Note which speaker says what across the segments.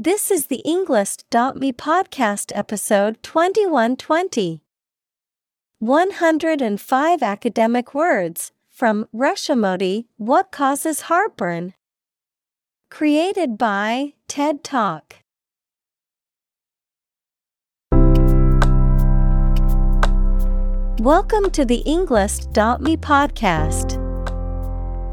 Speaker 1: This is the Englist.me podcast episode 2120. 105 academic words from Rusha Modi What Causes Heartburn? Created by TED Talk. Welcome to the Englist.me podcast.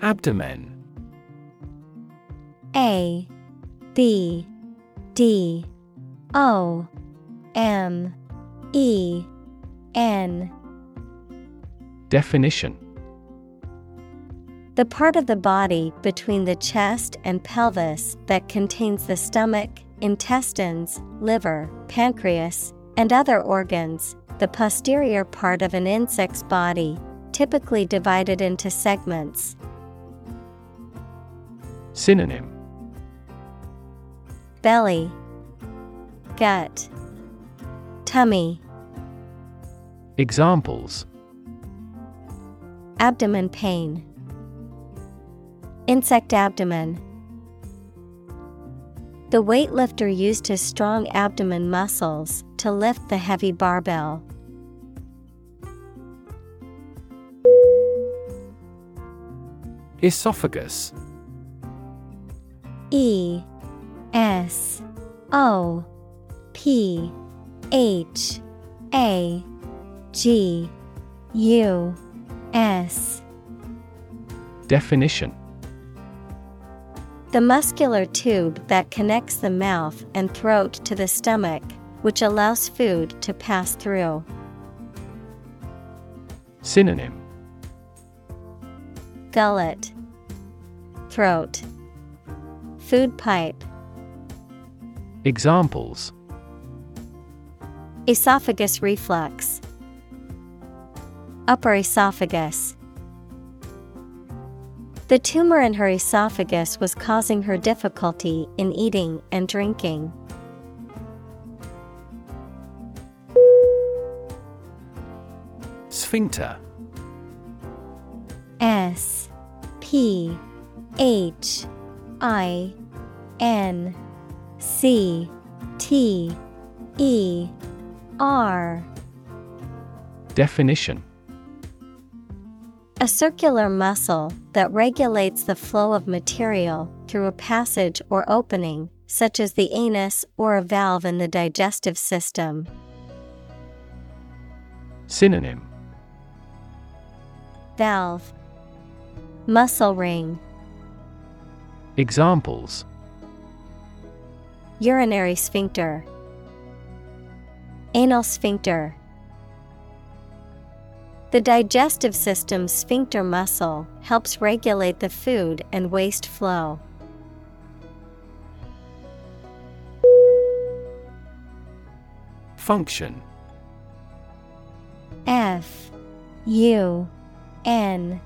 Speaker 2: Abdomen.
Speaker 1: A B D O M E N.
Speaker 2: Definition.
Speaker 1: The part of the body between the chest and pelvis that contains the stomach, intestines, liver, pancreas, and other organs, the posterior part of an insect's body, typically divided into segments.
Speaker 2: Synonym.
Speaker 1: Belly, Gut, Tummy,
Speaker 2: Examples.
Speaker 1: Abdomen pain, Insect abdomen. The weightlifter used his strong abdomen muscles to lift the heavy barbell.
Speaker 2: Esophagus
Speaker 1: E S O P H A G U S.
Speaker 2: Definition.
Speaker 1: The muscular tube that connects the mouth and throat to the stomach, which allows food to pass through.
Speaker 2: Synonym.
Speaker 1: Gullet, Throat, Food pipe,
Speaker 2: Examples
Speaker 1: Esophagus reflux, Upper esophagus. The tumor in her esophagus was causing her difficulty in eating and drinking.
Speaker 2: Sphincter
Speaker 1: S P H I N C T E R.
Speaker 2: Definition.
Speaker 1: A circular muscle that regulates the flow of material through a passage or opening, such as the anus or a valve in the digestive system.
Speaker 2: Synonym.
Speaker 1: Valve. Muscle ring
Speaker 2: Examples.
Speaker 1: Urinary sphincter. Anal sphincter. The digestive system's sphincter muscle helps regulate the food and waste flow.
Speaker 2: Function.
Speaker 1: F U N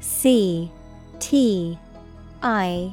Speaker 1: C T I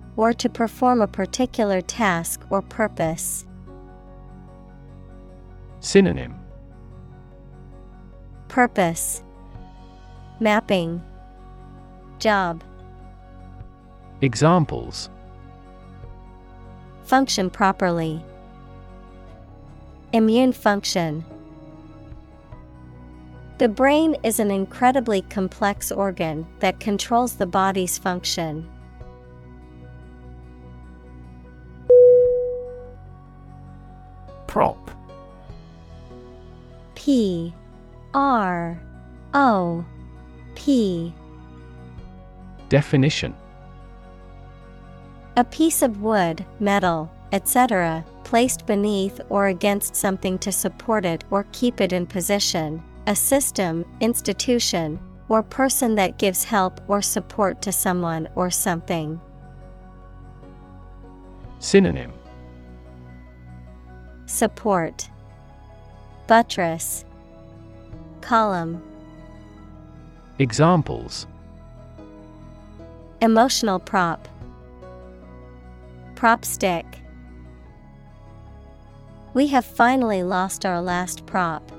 Speaker 1: or to perform a particular task or purpose.
Speaker 2: Synonym
Speaker 1: Purpose Mapping Job
Speaker 2: Examples
Speaker 1: Function properly. Immune function. The brain is an incredibly complex organ that controls the body's function.
Speaker 2: Prop
Speaker 1: P R O P
Speaker 2: Definition
Speaker 1: A piece of wood, metal, etc., placed beneath or against something to support it or keep it in position, a system, institution, or person that gives help or support to someone or something.
Speaker 2: Synonym
Speaker 1: Support. Buttress. Column.
Speaker 2: Examples.
Speaker 1: Emotional prop. Prop stick. We have finally lost our last prop.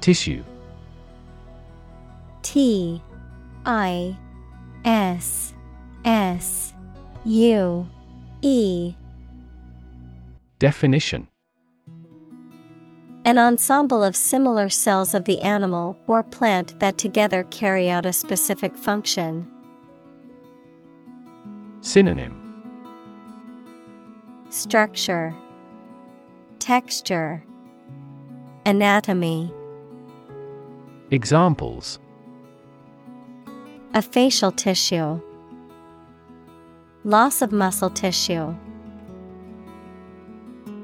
Speaker 2: Tissue.
Speaker 1: T I S S U E.
Speaker 2: Definition.
Speaker 1: An ensemble of similar cells of the animal or plant that together carry out a specific function.
Speaker 2: Synonym.
Speaker 1: Structure. Texture. Anatomy.
Speaker 2: Examples.
Speaker 1: A facial tissue Loss of muscle tissue.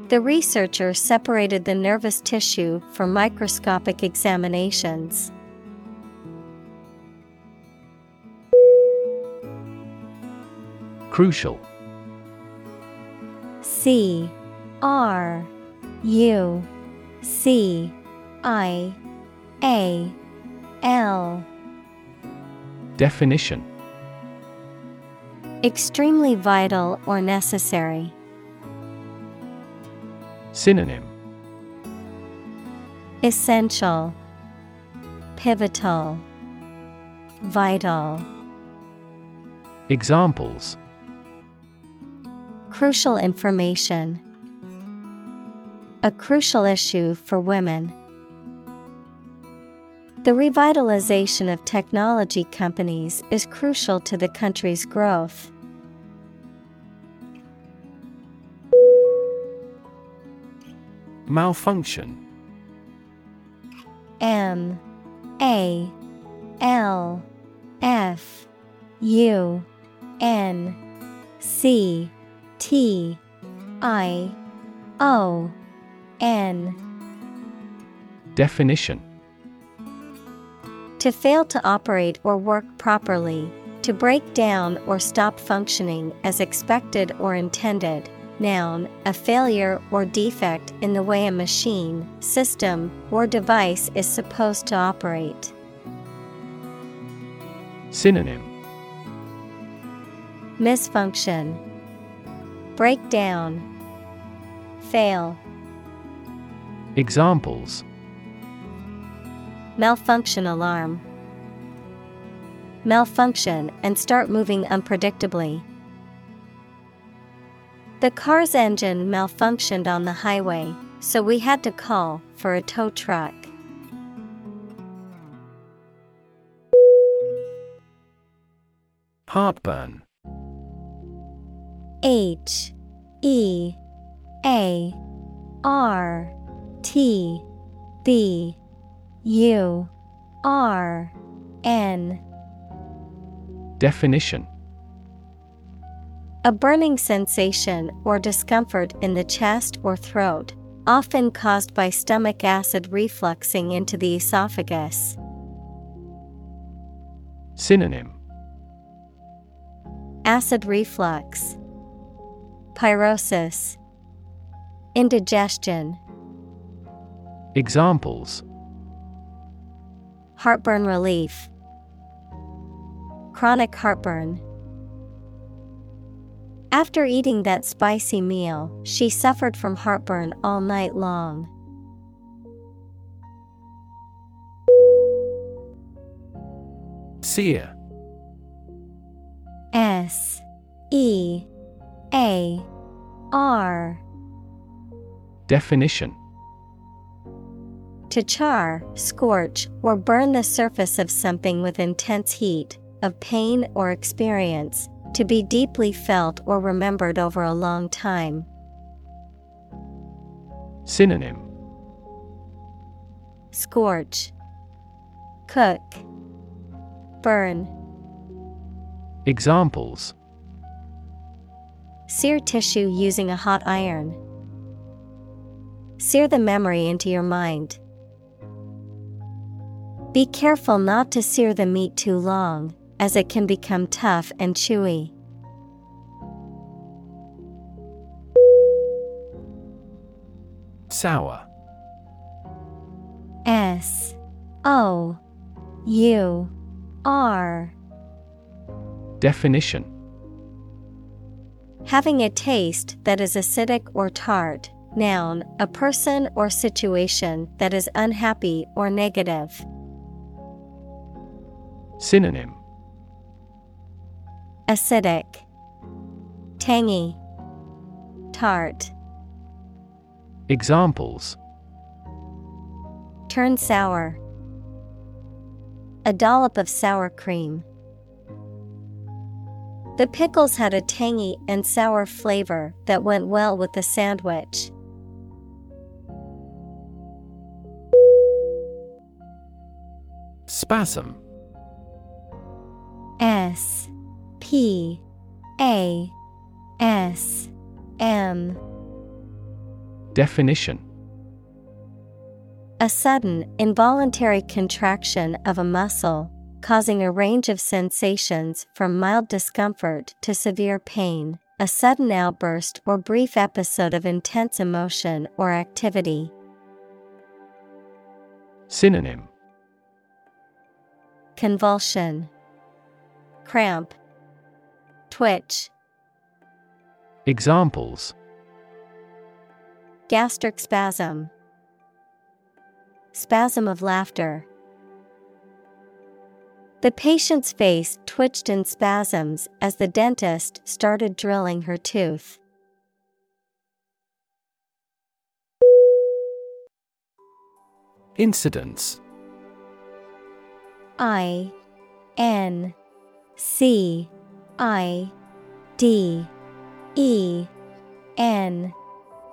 Speaker 1: The researcher separated the nervous tissue for microscopic examinations.
Speaker 2: Crucial
Speaker 1: C R U C I A L
Speaker 2: Definition
Speaker 1: Extremely vital or necessary.
Speaker 2: Synonym
Speaker 1: Essential Pivotal Vital
Speaker 2: Examples
Speaker 1: Crucial information. A crucial issue for women. The revitalization of technology companies is crucial to the country's growth.
Speaker 2: Malfunction
Speaker 1: M A L F U N C T I O N
Speaker 2: Definition
Speaker 1: To fail to operate or work properly, to break down or stop functioning as expected or intended. Noun, a failure or defect in the way a machine, system, or device is supposed to operate.
Speaker 2: Synonym
Speaker 1: Misfunction, Breakdown, Fail,
Speaker 2: Examples
Speaker 1: Malfunction alarm. Malfunction and start moving unpredictably. The car's engine malfunctioned on the highway, so we had to call for a tow truck.
Speaker 2: Heartburn.
Speaker 1: H E A R T B U R N.
Speaker 2: Definition
Speaker 1: A burning sensation or discomfort in the chest or throat, often caused by stomach acid refluxing into the esophagus.
Speaker 2: Synonym
Speaker 1: Acid reflux, Pyrosis, Indigestion,
Speaker 2: Examples
Speaker 1: Heartburn relief, Chronic heartburn. After eating that spicy meal, she suffered from heartburn all night long.
Speaker 2: Sear.
Speaker 1: S E A R.
Speaker 2: Definition
Speaker 1: To char, scorch, or burn the surface of something with intense heat, of pain or experience, to be deeply felt or remembered over a long time.
Speaker 2: Synonym
Speaker 1: Scorch, Cook, Burn.
Speaker 2: Examples
Speaker 1: Sear tissue using a hot iron. Sear the memory into your mind. Be careful not to sear the meat too long, as it can become tough and chewy.
Speaker 2: Sour.
Speaker 1: S O U R.
Speaker 2: Definition
Speaker 1: Having a taste that is acidic or tart. Noun, a person or situation that is unhappy or negative.
Speaker 2: Synonym
Speaker 1: Acidic, Tangy, Tart.
Speaker 2: Examples
Speaker 1: Turn sour. A dollop of sour cream. The pickles had a tangy and sour flavor that went well with the sandwich.
Speaker 2: Spasm
Speaker 1: S P A S M.
Speaker 2: Definition.
Speaker 1: A sudden, involuntary contraction of a muscle, causing a range of sensations from mild discomfort to severe pain, a sudden outburst or brief episode of intense emotion or activity.
Speaker 2: Synonym.
Speaker 1: Convulsion, Cramp, Twitch,
Speaker 2: Examples
Speaker 1: Gastric spasm, Spasm of laughter. The patient's face twitched in spasms as the dentist started drilling her tooth.
Speaker 2: Incidence
Speaker 1: I N C I D E N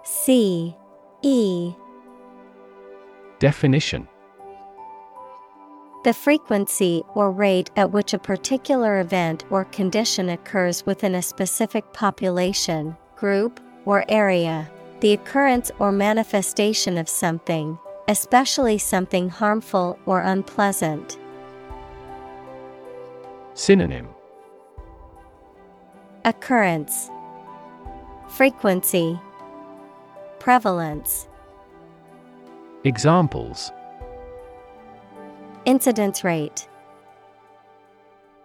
Speaker 1: C E
Speaker 2: Definition
Speaker 1: The frequency or rate at which a particular event or condition occurs within a specific population, group, or area. The occurrence or manifestation of something, especially something harmful or unpleasant.
Speaker 2: Synonym
Speaker 1: Occurrence Frequency Prevalence
Speaker 2: Examples
Speaker 1: Incidence rate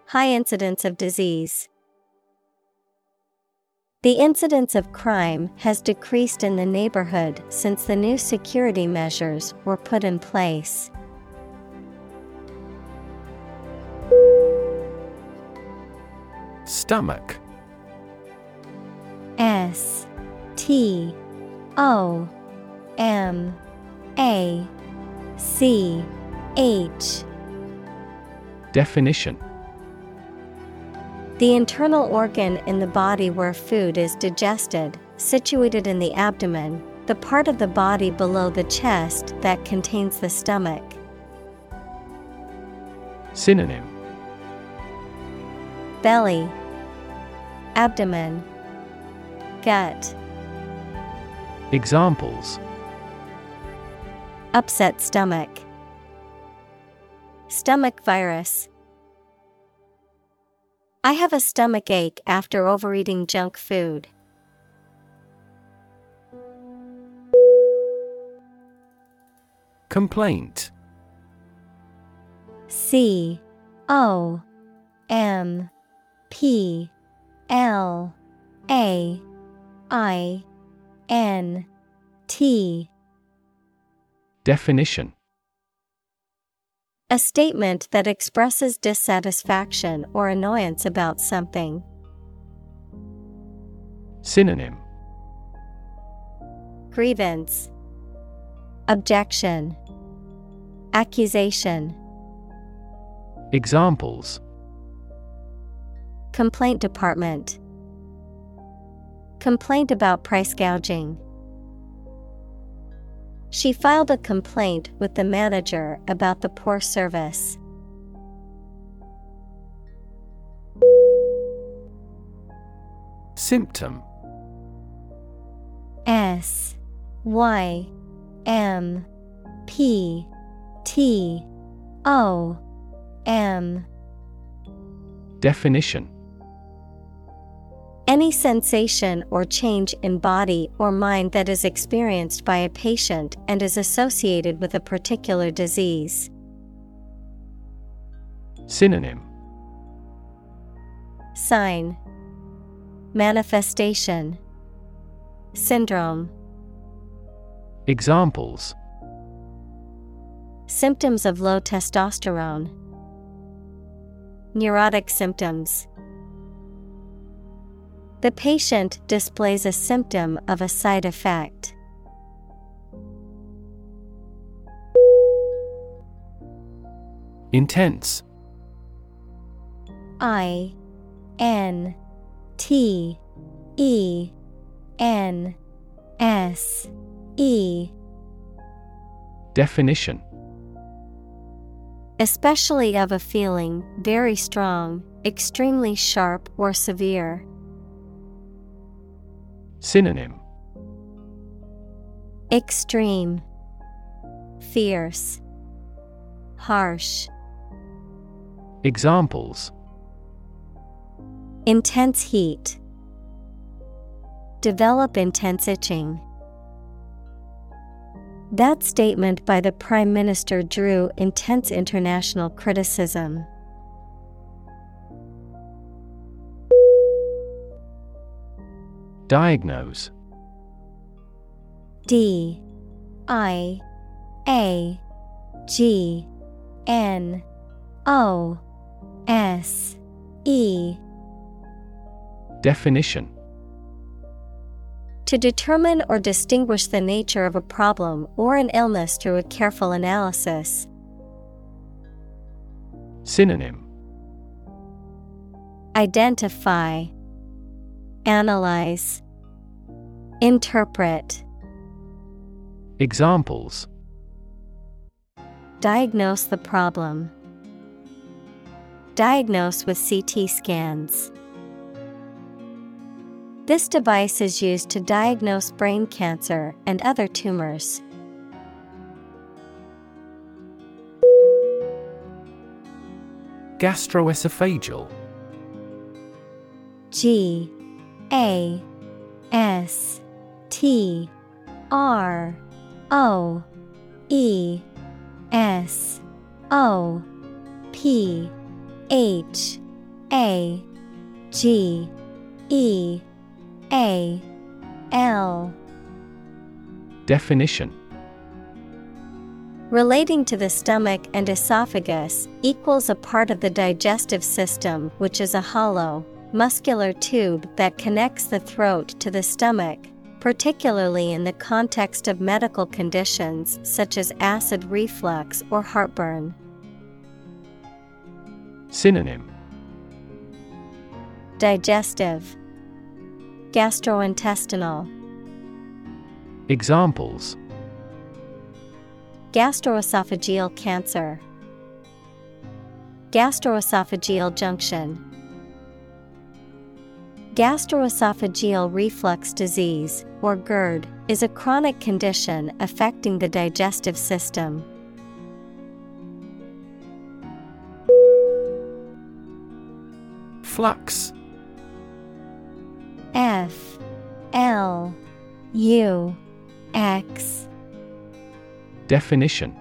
Speaker 1: High incidence of disease. The incidence of crime has decreased in the neighborhood since the new security measures were put in place.
Speaker 2: Stomach
Speaker 1: S T O M A C H.
Speaker 2: Definition.
Speaker 1: The internal organ in the body where food is digested, situated in the abdomen, the part of the body below the chest that contains the stomach.
Speaker 2: Synonym.
Speaker 1: Belly, Abdomen, Gut.
Speaker 2: Examples
Speaker 1: Upset stomach. Stomach virus. I have a stomach ache after overeating junk food.
Speaker 2: Complaint
Speaker 1: C O M P L A I N T.
Speaker 2: Definition.
Speaker 1: A statement that expresses dissatisfaction or annoyance about something.
Speaker 2: Synonym.
Speaker 1: Grievance. Objection. Accusation.
Speaker 2: Examples.
Speaker 1: Complaint Department Complaint about price gouging. She filed a complaint with the manager about the poor service.
Speaker 2: Symptom
Speaker 1: S Y M P T O M
Speaker 2: Definition
Speaker 1: Any sensation or change in body or mind that is experienced by a patient and is associated with a particular disease.
Speaker 2: Synonym
Speaker 1: Sign Manifestation Syndrome
Speaker 2: Examples
Speaker 1: Symptoms of low testosterone. Neurotic symptoms. The patient displays a symptom of a side effect.
Speaker 2: Intense
Speaker 1: I N T E N S E
Speaker 2: Definition
Speaker 1: Especially of a feeling very strong, extremely sharp or severe.
Speaker 2: Synonym.
Speaker 1: Extreme. Fierce. Harsh.
Speaker 2: Examples.
Speaker 1: Intense heat. Develop intense itching. That statement by the Prime Minister drew intense international criticism.
Speaker 2: Diagnose.
Speaker 1: D I A G N O S E.
Speaker 2: Definition.
Speaker 1: To determine or distinguish the nature of a problem or an illness through a careful analysis.
Speaker 2: Synonym.
Speaker 1: Identify, Analyze, Interpret.
Speaker 2: Examples
Speaker 1: Diagnose the problem. Diagnose with CT scans. This device is used to diagnose brain cancer and other tumors.
Speaker 2: Gastroesophageal
Speaker 1: G A S T R O E S O P H A G E A L.
Speaker 2: Definition.
Speaker 1: Relating to the stomach and esophagus equals a part of the digestive system which is a hollow, muscular tube that connects the throat to the stomach, particularly in the context of medical conditions such as acid reflux or heartburn.
Speaker 2: Synonym.
Speaker 1: Digestive, Gastrointestinal,
Speaker 2: Examples.
Speaker 1: Gastroesophageal cancer, Gastroesophageal junction. Gastroesophageal reflux disease, or GERD, is a chronic condition affecting the digestive system.
Speaker 2: Flux.
Speaker 1: F. L. U. X.
Speaker 2: Definition.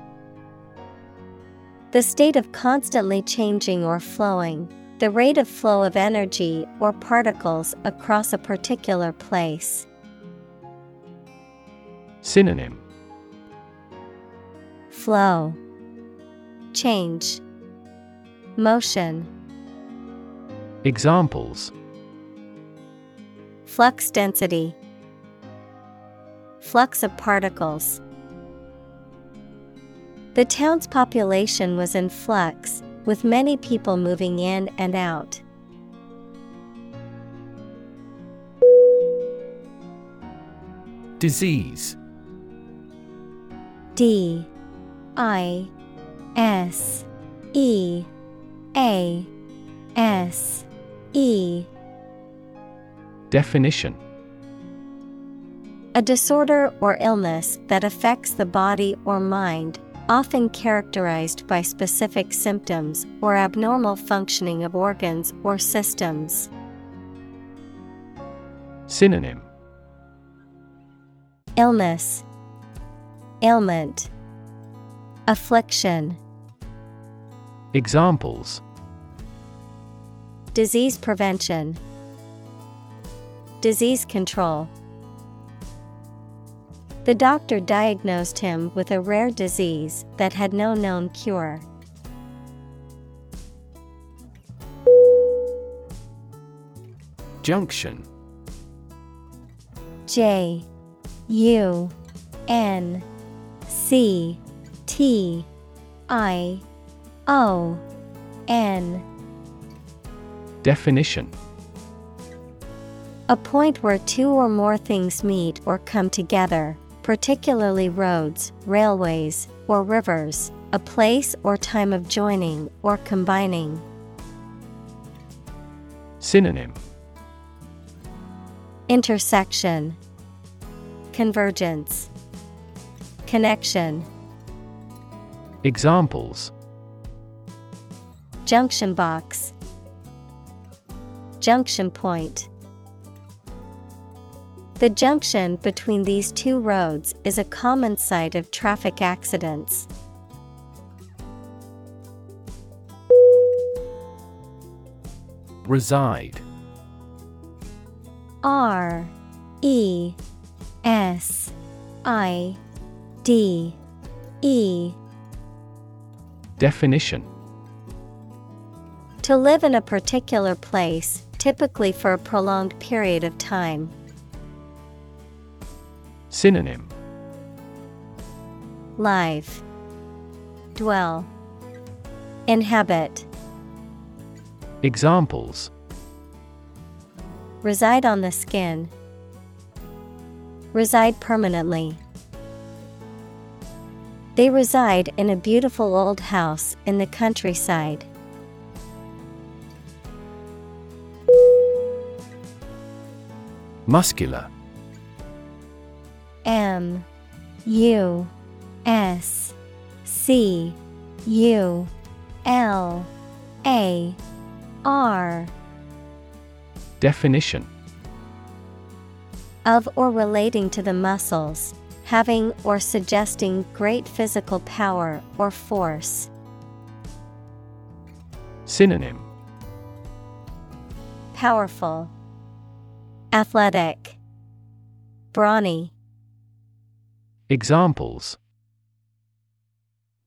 Speaker 1: The state of constantly changing or flowing, The rate of flow of energy or particles across a particular place.
Speaker 2: Synonym
Speaker 1: Flow, Change, Motion.
Speaker 2: Examples
Speaker 1: Flux density, Flux of particles. The town's population was in flux, with many people moving in and out.
Speaker 2: Disease.
Speaker 1: D. I. S. E. A. S. E.
Speaker 2: Definition.
Speaker 1: A disorder or illness that affects the body or mind, often characterized by specific symptoms or abnormal functioning of organs or systems.
Speaker 2: Synonym
Speaker 1: Illness, Ailment, Affliction.
Speaker 2: Examples
Speaker 1: Disease prevention, Disease control. The doctor diagnosed him with a rare disease that had no known cure.
Speaker 2: Junction.
Speaker 1: J U N C T I O N.
Speaker 2: Definition.
Speaker 1: A point where two or more things meet or come together, particularly roads, railways, or rivers, a place or time of joining or combining.
Speaker 2: Synonym.
Speaker 1: Intersection. Convergence. Connection.
Speaker 2: Examples.
Speaker 1: Junction box. Junction point The junction between these two roads is a common site of traffic accidents.
Speaker 2: Reside
Speaker 1: R E S I D E
Speaker 2: Definition
Speaker 1: To live in a particular place, typically for a prolonged period of time.
Speaker 2: Synonym.
Speaker 1: Live, Dwell, Inhabit,
Speaker 2: Examples.
Speaker 1: Reside on the skin, Reside permanently. They reside in a beautiful old house in the countryside.
Speaker 2: Muscular
Speaker 1: M U S C U L A R.
Speaker 2: Definition.
Speaker 1: Of or relating to the muscles, having or suggesting great physical power or force.
Speaker 2: Synonym.
Speaker 1: Powerful, Athletic, Brawny.
Speaker 2: Examples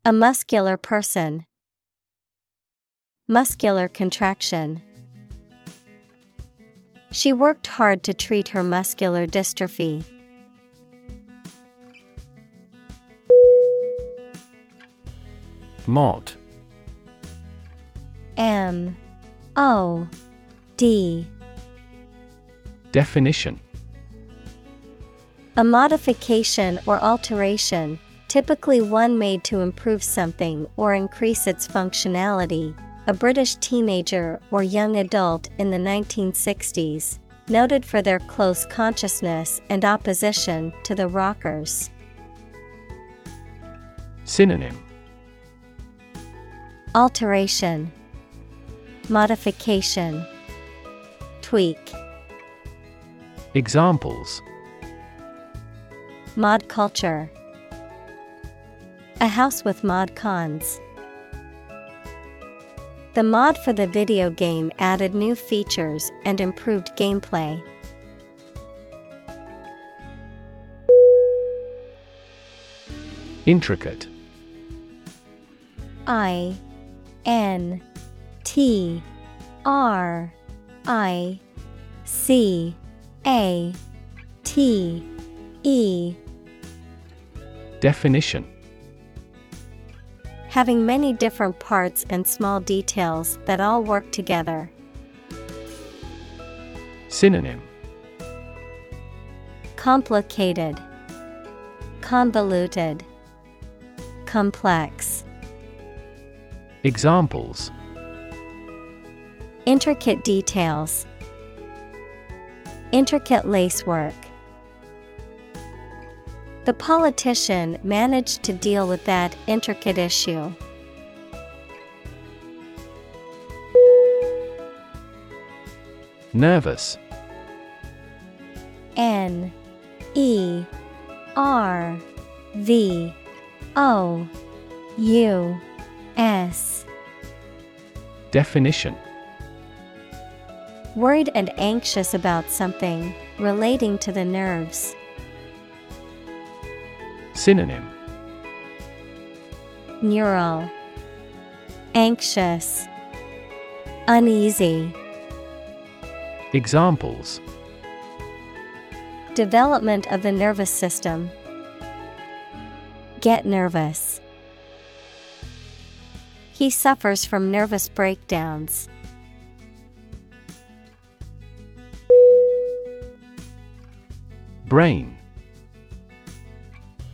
Speaker 1: A muscular person. Muscular contraction. She worked hard to treat her muscular dystrophy.
Speaker 2: Mod
Speaker 1: M O D
Speaker 2: Definition
Speaker 1: A modification or alteration, typically one made to improve something or increase its functionality. A British teenager or young adult in the 1960s, noted for their close consciousness and opposition to the rockers.
Speaker 2: Synonym
Speaker 1: Alteration, Modification, Tweak.
Speaker 2: Examples
Speaker 1: Mod culture. A house with mod cons. The mod for the video game added new features and improved gameplay.
Speaker 2: Intricate
Speaker 1: I N T R I C A T E
Speaker 2: Definition
Speaker 1: Having many different parts and small details that all work together.
Speaker 2: Synonym
Speaker 1: Complicated, Convoluted, Complex.
Speaker 2: Examples
Speaker 1: Intricate details, Intricate lacework. The politician managed to deal with that intricate issue.
Speaker 2: Nervous
Speaker 1: N E R V O U S
Speaker 2: Definition
Speaker 1: Worried and anxious about something relating to the nerves.
Speaker 2: Synonym
Speaker 1: Neural Anxious Uneasy
Speaker 2: Examples
Speaker 1: Development of the nervous system. Get nervous. He suffers from nervous breakdowns.
Speaker 2: Brain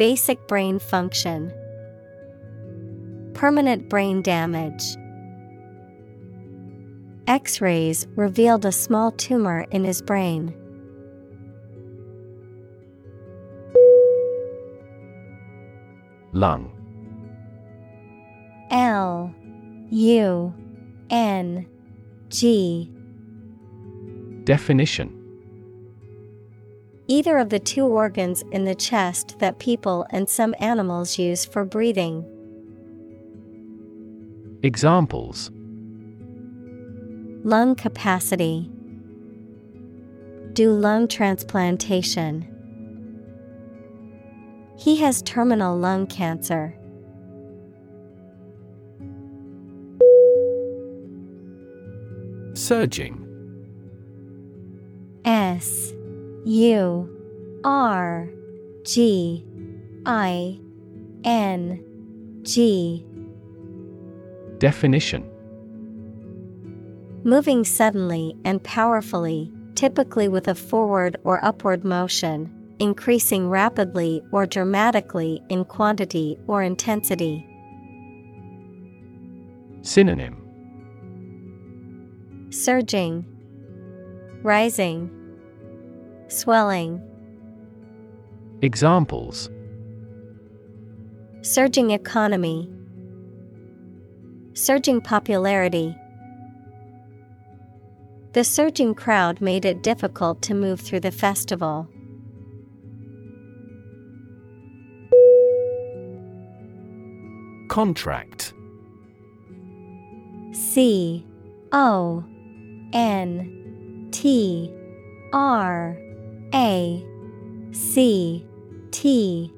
Speaker 1: Basic brain function. Permanent brain damage. X rays revealed a small tumor in his brain.
Speaker 2: Lung
Speaker 1: L U N G.
Speaker 2: Definition
Speaker 1: Either of the two organs in the chest that people and some animals use for breathing.
Speaker 2: Examples
Speaker 1: Lung capacity. Do lung transplantation. He has terminal lung cancer.
Speaker 2: Surging
Speaker 1: S U R G I N G.
Speaker 2: Definition
Speaker 1: Moving suddenly and powerfully, typically with a forward or upward motion, increasing rapidly or dramatically in quantity or intensity.
Speaker 2: Synonym
Speaker 1: Surging, Rising, Swelling.
Speaker 2: Examples
Speaker 1: Surging economy, Surging popularity. The surging crowd made it difficult to move through the festival.
Speaker 2: Contract
Speaker 1: C O N T R A C T.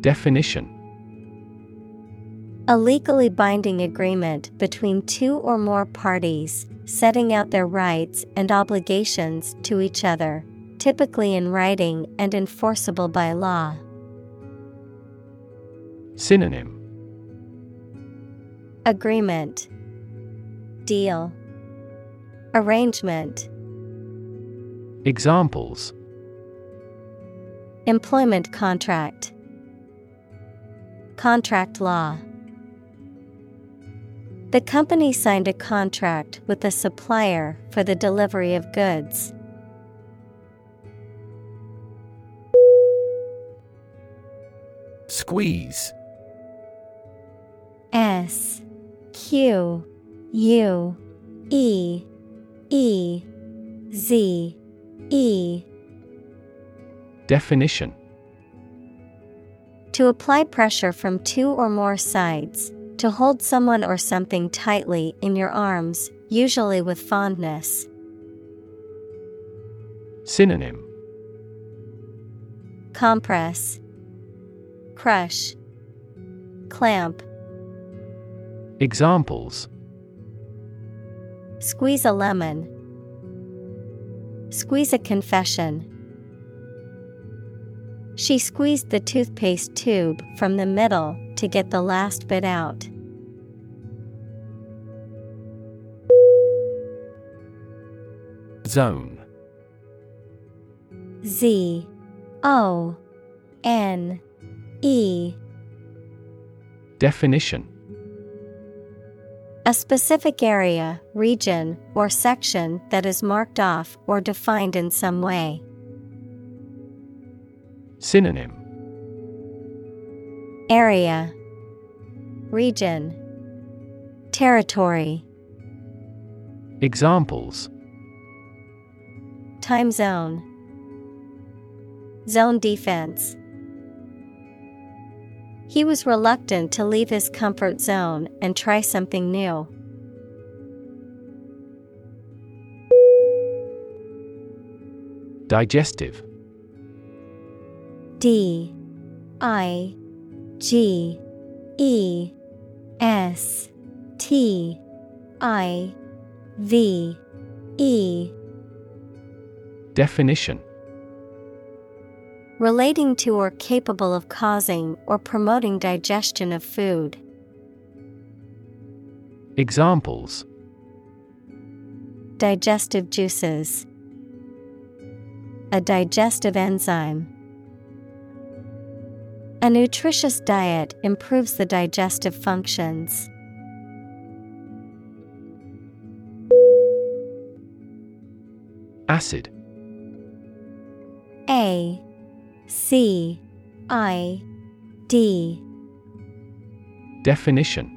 Speaker 2: Definition.
Speaker 1: A legally binding agreement between two or more parties, setting out their rights and obligations to each other, typically in writing and enforceable by law.
Speaker 2: Synonym.
Speaker 1: Agreement. Deal. Arrangement
Speaker 2: Examples.
Speaker 1: Employment contract. Contract law. The company signed a contract with the supplier for the delivery of goods.
Speaker 2: Squeeze.
Speaker 1: S. Q. U. E. E. Z E
Speaker 2: Definition
Speaker 1: To apply pressure from two or more sides, to hold someone or something tightly in your arms, usually with fondness.
Speaker 2: Synonym
Speaker 1: Compress, Crush, Clamp.
Speaker 2: Examples
Speaker 1: Squeeze a lemon. Squeeze a confession. She squeezed the toothpaste tube from the middle to get the last bit out.
Speaker 2: Zone
Speaker 1: Z O N E
Speaker 2: Definition
Speaker 1: A specific area, region, or section that is marked off or defined in some way.
Speaker 2: Synonym.
Speaker 1: Area. Region. Territory.
Speaker 2: Examples.
Speaker 1: Time zone. Zone defense He was reluctant to leave his comfort zone and try something new.
Speaker 2: Digestive.
Speaker 1: D. I. G. E. S. T. I. V. E.
Speaker 2: Definition
Speaker 1: Relating to or capable of causing or promoting digestion of food.
Speaker 2: Examples
Speaker 1: Digestive juices. A digestive enzyme. A nutritious diet improves the digestive functions.
Speaker 2: Acid
Speaker 1: A C I D
Speaker 2: Definition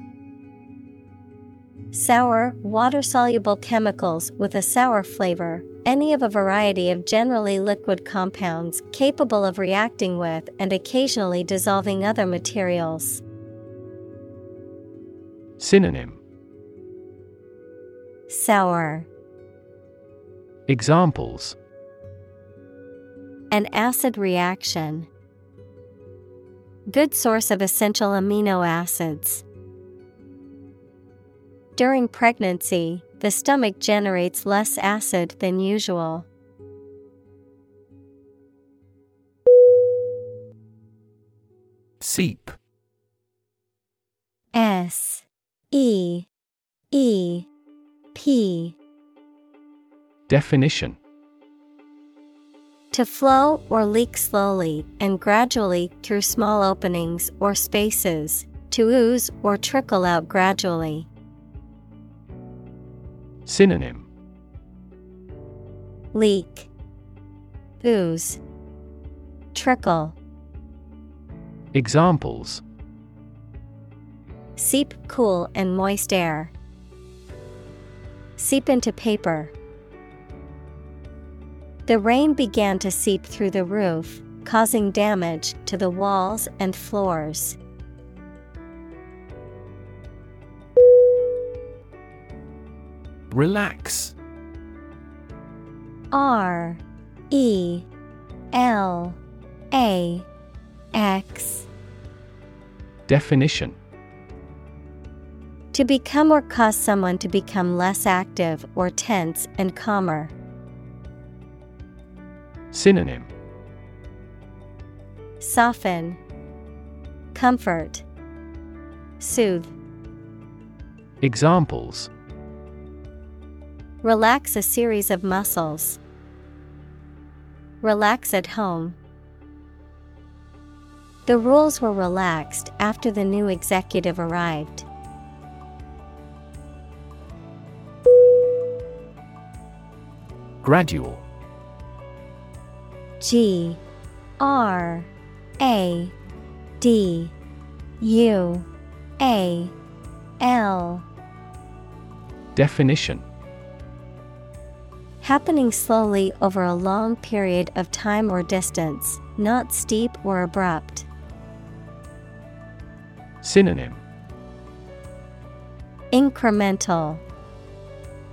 Speaker 1: Sour, water soluble chemicals with a sour flavor, any of a variety of generally liquid compounds capable of reacting with and occasionally dissolving other materials.
Speaker 2: Synonym
Speaker 1: Sour.
Speaker 2: Examples
Speaker 1: An acid reaction. Good source of essential amino acids. During pregnancy, the stomach generates less acid than usual.
Speaker 2: Seep
Speaker 1: S E E P
Speaker 2: Definition
Speaker 1: To flow or leak slowly and gradually through small openings or spaces, to ooze or trickle out gradually.
Speaker 2: Synonym
Speaker 1: Leak, ooze, trickle.
Speaker 2: Examples
Speaker 1: Seep cool and moist air. Seep into paper. The rain began to seep through the roof, causing damage to the walls and floors.
Speaker 2: Relax
Speaker 1: R E L A X
Speaker 2: Definition
Speaker 1: To become or cause someone to become less active or tense and calmer.
Speaker 2: Synonym
Speaker 1: Soften, Comfort, Soothe.
Speaker 2: Examples
Speaker 1: Relax a series of muscles. Relax at home. The rules were relaxed after the new executive arrived.
Speaker 2: Gradual
Speaker 1: G R A D U A L.
Speaker 2: Definition
Speaker 1: Happening slowly over a long period of time or distance, not steep or abrupt.
Speaker 2: Synonym
Speaker 1: Incremental,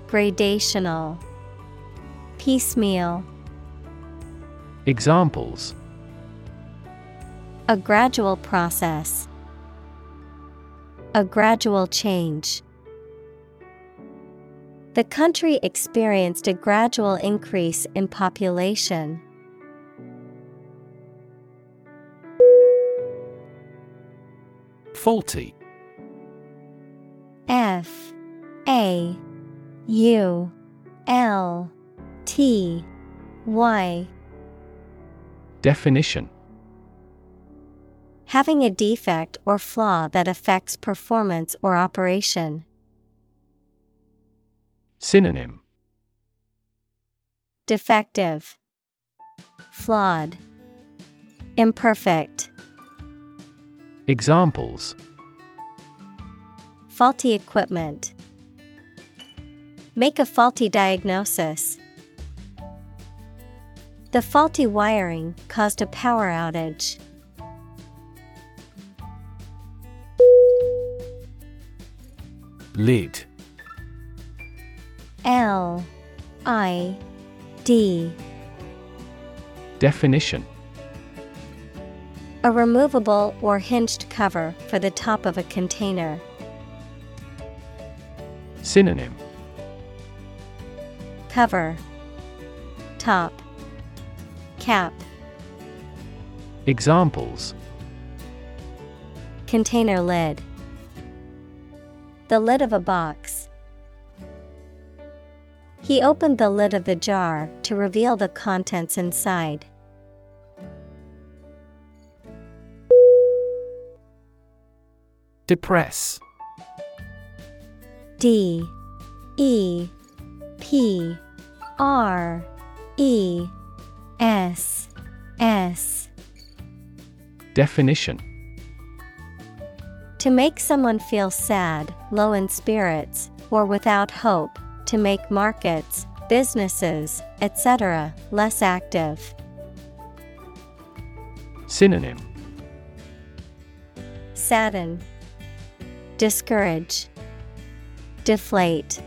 Speaker 1: Gradational, Piecemeal.
Speaker 2: Examples
Speaker 1: A gradual process. A gradual change. The country experienced a gradual increase in population.
Speaker 2: Faulty.
Speaker 1: F A U L T Y
Speaker 2: Definition
Speaker 1: Having a defect or flaw that affects performance or operation.
Speaker 2: Synonym
Speaker 1: Defective, Flawed, Imperfect.
Speaker 2: Examples
Speaker 1: Faulty equipment. Make a faulty diagnosis. The faulty wiring caused a power outage.
Speaker 2: Lid.
Speaker 1: L I D.
Speaker 2: Definition.
Speaker 1: A removable or hinged cover for the top of a container.
Speaker 2: Synonym.
Speaker 1: Cover. Top Cap
Speaker 2: Examples
Speaker 1: Container lid The lid of a box. He opened the lid of the jar to reveal the contents inside.
Speaker 2: Depress
Speaker 1: D E P R E S S.
Speaker 2: Definition.
Speaker 1: To make someone feel sad, low in spirits, or without hope, to make markets, businesses, etc., less active.
Speaker 2: Synonym.
Speaker 1: Sadden, Discourage, Deflate,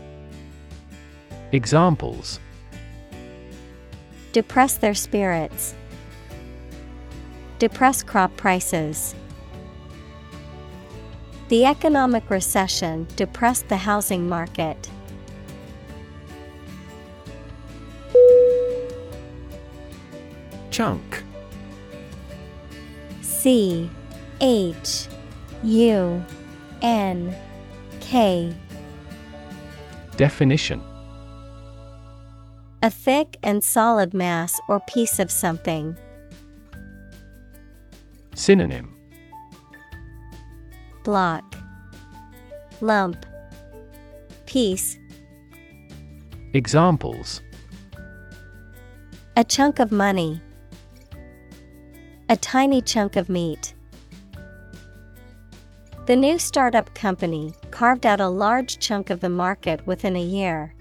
Speaker 2: Examples
Speaker 1: Depress their spirits, Depress crop prices. The economic recession depressed the housing market.
Speaker 2: Chunk
Speaker 1: C H U N K
Speaker 2: Definition
Speaker 1: A thick and solid mass or piece of something.
Speaker 2: Synonym
Speaker 1: Block, Lump, Piece.
Speaker 2: Examples
Speaker 1: A chunk of money. A tiny chunk of meat. The new startup company carved out a large chunk of the market within a year.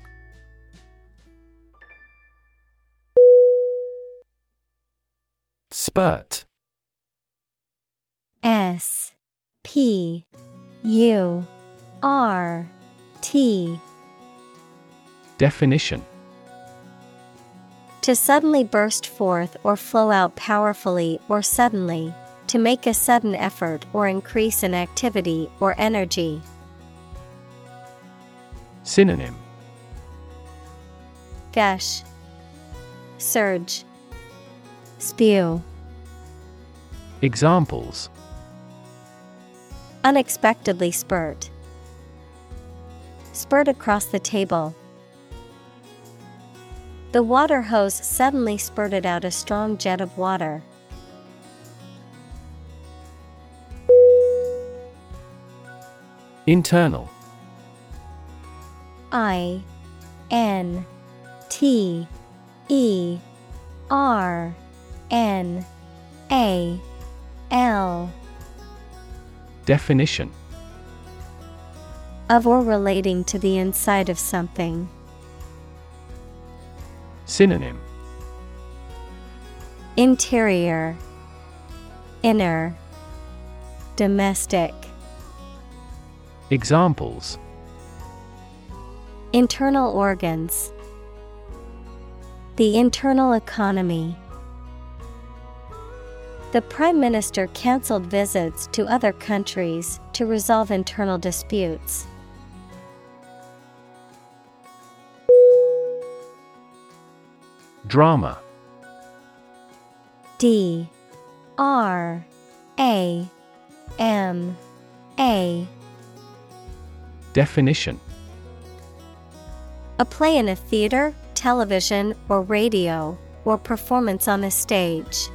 Speaker 2: Spurt
Speaker 1: S P U R T.
Speaker 2: Definition.
Speaker 1: To suddenly burst forth or flow out powerfully or suddenly, to make a sudden effort or increase in activity or energy.
Speaker 2: Synonym.
Speaker 1: Gush, Surge, Spew.
Speaker 2: Examples
Speaker 1: Unexpectedly spurt. Spurt across the table. The water hose suddenly spurted out a strong jet of water.
Speaker 2: Internal
Speaker 1: I N T E R N A L.
Speaker 2: Definition.
Speaker 1: Of or relating to the inside of something.
Speaker 2: Synonym.
Speaker 1: Interior. Inner. Domestic.
Speaker 2: Examples.
Speaker 1: Internal organs. The internal economy the Prime Minister cancelled visits to other countries to resolve internal disputes.
Speaker 2: Drama.
Speaker 1: D. R. A. M. A.
Speaker 2: Definition.
Speaker 1: A play in a theater, television, or radio, or performance on a stage.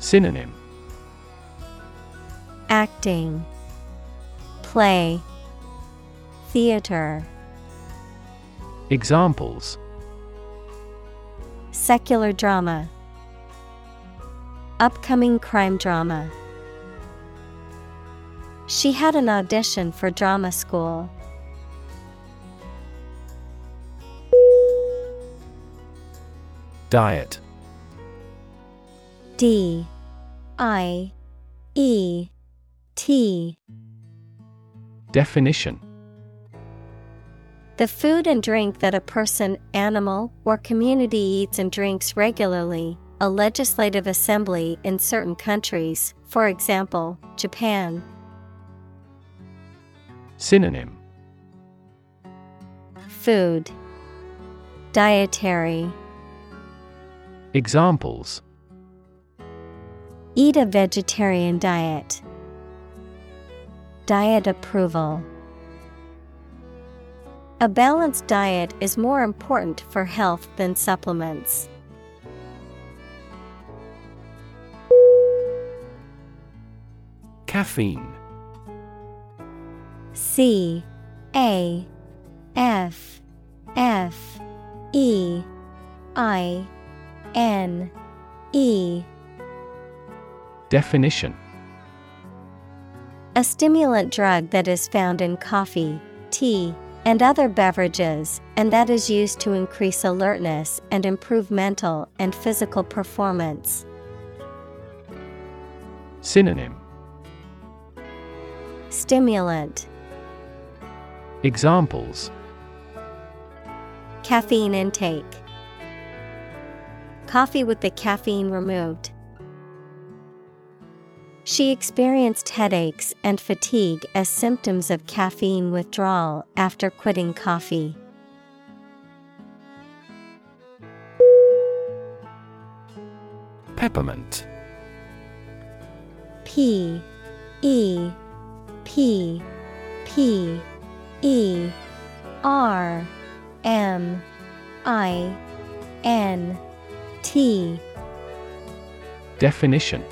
Speaker 2: Synonym.
Speaker 1: Acting. Play. Theater.
Speaker 2: Examples.
Speaker 1: Secular drama. Upcoming crime drama. She had an audition for drama school.
Speaker 2: Diet
Speaker 1: D I E T.
Speaker 2: Definition.
Speaker 1: The food and drink that a person, animal, or community eats and drinks regularly, a legislative assembly in certain countries, for example, Japan.
Speaker 2: Synonym.
Speaker 1: Food. Dietary.
Speaker 2: Examples
Speaker 1: Eat a vegetarian diet. Diet approval. A balanced diet is more important for health than supplements.
Speaker 2: Caffeine
Speaker 1: C A F F E I N E
Speaker 2: Definition.
Speaker 1: A stimulant drug that is found in coffee, tea, and other beverages, and that is used to increase alertness and improve mental and physical performance.
Speaker 2: Synonym.
Speaker 1: Stimulant.
Speaker 2: Examples.
Speaker 1: Caffeine intake. Coffee with the caffeine removed. She experienced headaches and fatigue as symptoms of caffeine withdrawal after quitting coffee.
Speaker 2: Peppermint.
Speaker 1: P E P P E R M I N T.
Speaker 2: Definition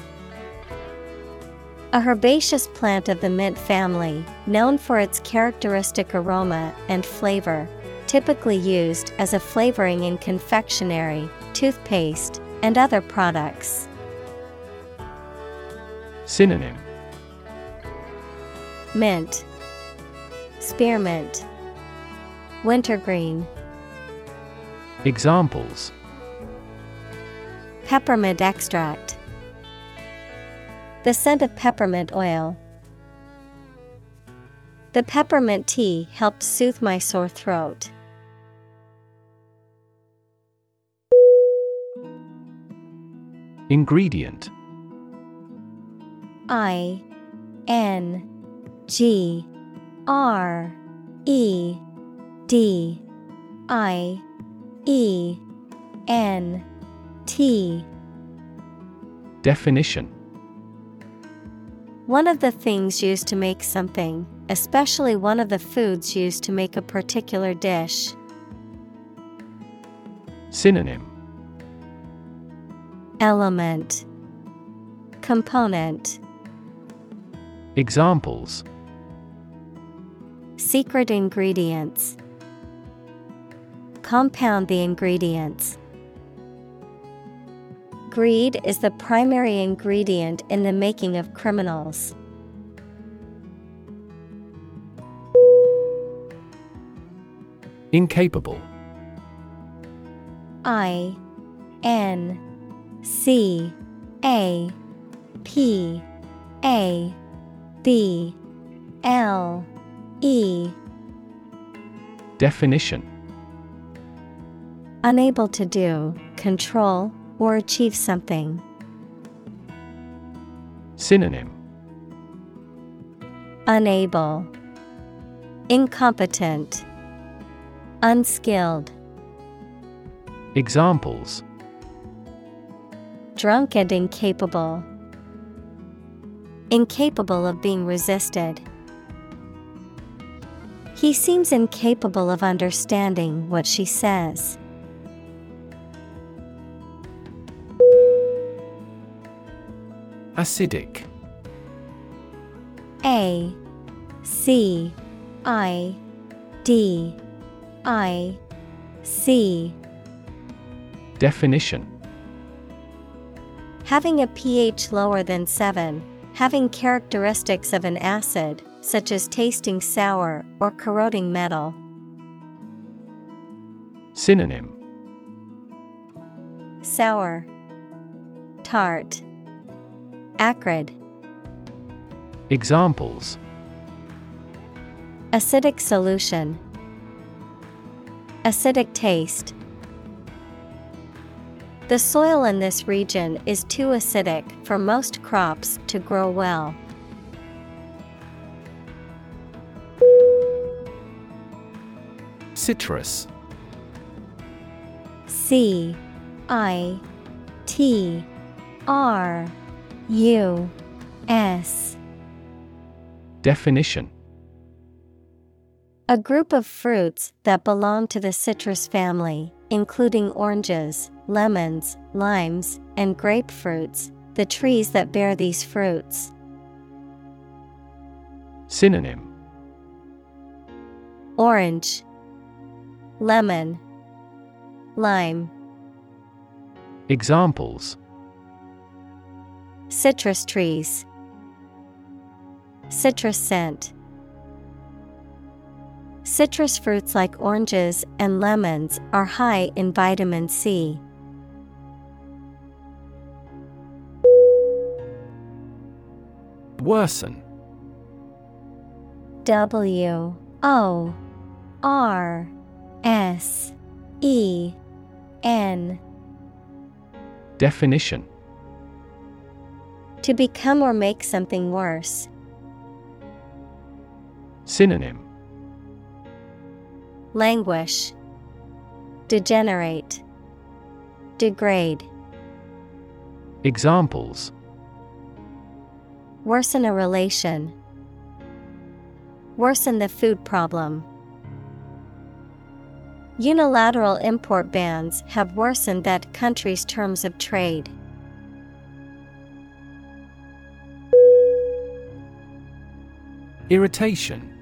Speaker 1: A herbaceous plant of the mint family, known for its characteristic aroma and flavor, typically used as a flavoring in confectionery, toothpaste, and other products.
Speaker 2: Synonym.
Speaker 1: Mint, Spearmint, Wintergreen,
Speaker 2: Examples.
Speaker 1: Peppermint extract. The scent of peppermint oil. The peppermint tea helped soothe my sore throat.
Speaker 2: Ingredient
Speaker 1: I N G R E D I E N T
Speaker 2: Definition
Speaker 1: One of the things used to make something, especially one of the foods used to make a particular dish.
Speaker 2: Synonym.
Speaker 1: Element. Component.
Speaker 2: Examples.
Speaker 1: Secret ingredients. Compound the ingredients. Greed is the primary ingredient in the making of criminals.
Speaker 2: Incapable.
Speaker 1: I N C A P A B L E
Speaker 2: Definition
Speaker 1: Unable to do, control, or achieve something.
Speaker 2: Synonym
Speaker 1: Unable, Incompetent, Unskilled.
Speaker 2: Examples
Speaker 1: Drunk and incapable. Incapable of being resisted. He seems incapable of understanding what she says.
Speaker 2: Acidic.
Speaker 1: A C I D I C.
Speaker 2: Definition.
Speaker 1: Having a pH lower than 7, having characteristics of an acid, such as tasting sour or corroding metal.
Speaker 2: Synonym.
Speaker 1: Sour, Tart, Acrid.
Speaker 2: Examples
Speaker 1: Acidic solution, Acidic taste. The soil in this region is too acidic for most crops to grow well.
Speaker 2: Citrus.
Speaker 1: C I T R U S.
Speaker 2: Definition.
Speaker 1: A group of fruits that belong to the citrus family, including oranges, lemons, limes, and grapefruits, the trees that bear these fruits.
Speaker 2: Synonym.
Speaker 1: Orange, Lemon, Lime.
Speaker 2: Examples
Speaker 1: Citrus trees. Citrus scent. Citrus fruits like oranges and lemons are high in vitamin C.
Speaker 2: Worsen.
Speaker 1: W O R S E N
Speaker 2: Definition
Speaker 1: To become or make something worse.
Speaker 2: Synonym
Speaker 1: Languish, Degenerate, Degrade.
Speaker 2: Examples
Speaker 1: Worsen a relation. Worsen the food problem. Unilateral import bans have worsened that country's terms of trade.
Speaker 2: Irritation.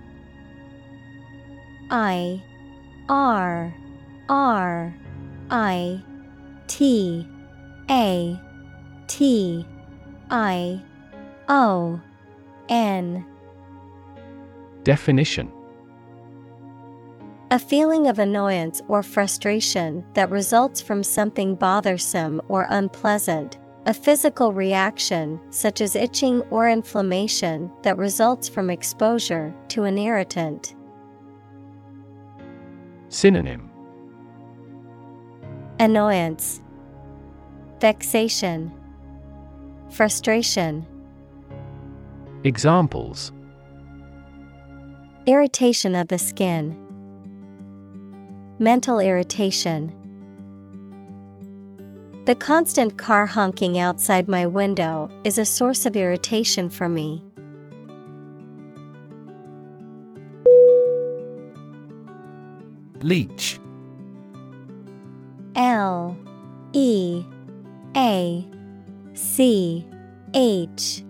Speaker 1: I R R I T A T I O N.
Speaker 2: Definition.
Speaker 1: A feeling of annoyance or frustration that results from something bothersome or unpleasant, a physical reaction such as itching or inflammation that results from exposure to an irritant.
Speaker 2: Synonym
Speaker 1: Annoyance, Vexation, Frustration.
Speaker 2: Examples
Speaker 1: Irritation of the skin. Mental irritation. The constant car honking outside my window is a source of irritation for me.
Speaker 2: Leach.
Speaker 1: L E A C H.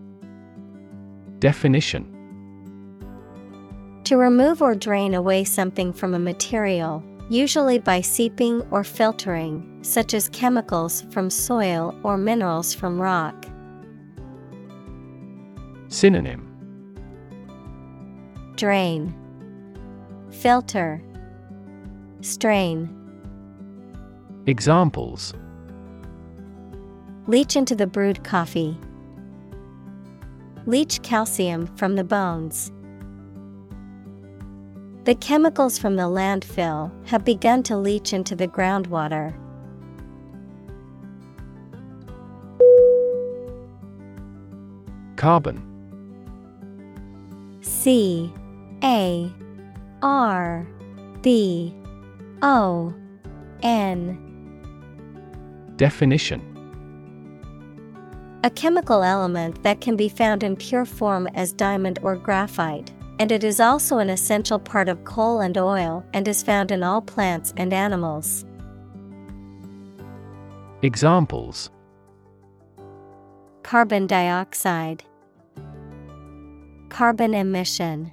Speaker 2: Definition.
Speaker 1: To remove or drain away something from a material, usually by seeping or filtering, such as chemicals from soil or minerals from rock.
Speaker 2: Synonym
Speaker 1: Drain, Filter, Strain.
Speaker 2: Examples
Speaker 1: Leach into the brewed coffee. Leach calcium from the bones. The chemicals from the landfill have begun to leach into the groundwater.
Speaker 2: Carbon.
Speaker 1: C A R B O N.
Speaker 2: Definition.
Speaker 1: A chemical element that can be found in pure form as diamond or graphite, and it is also an essential part of coal and oil and is found in all plants and animals.
Speaker 2: Examples.
Speaker 1: Carbon dioxide, Carbon emission.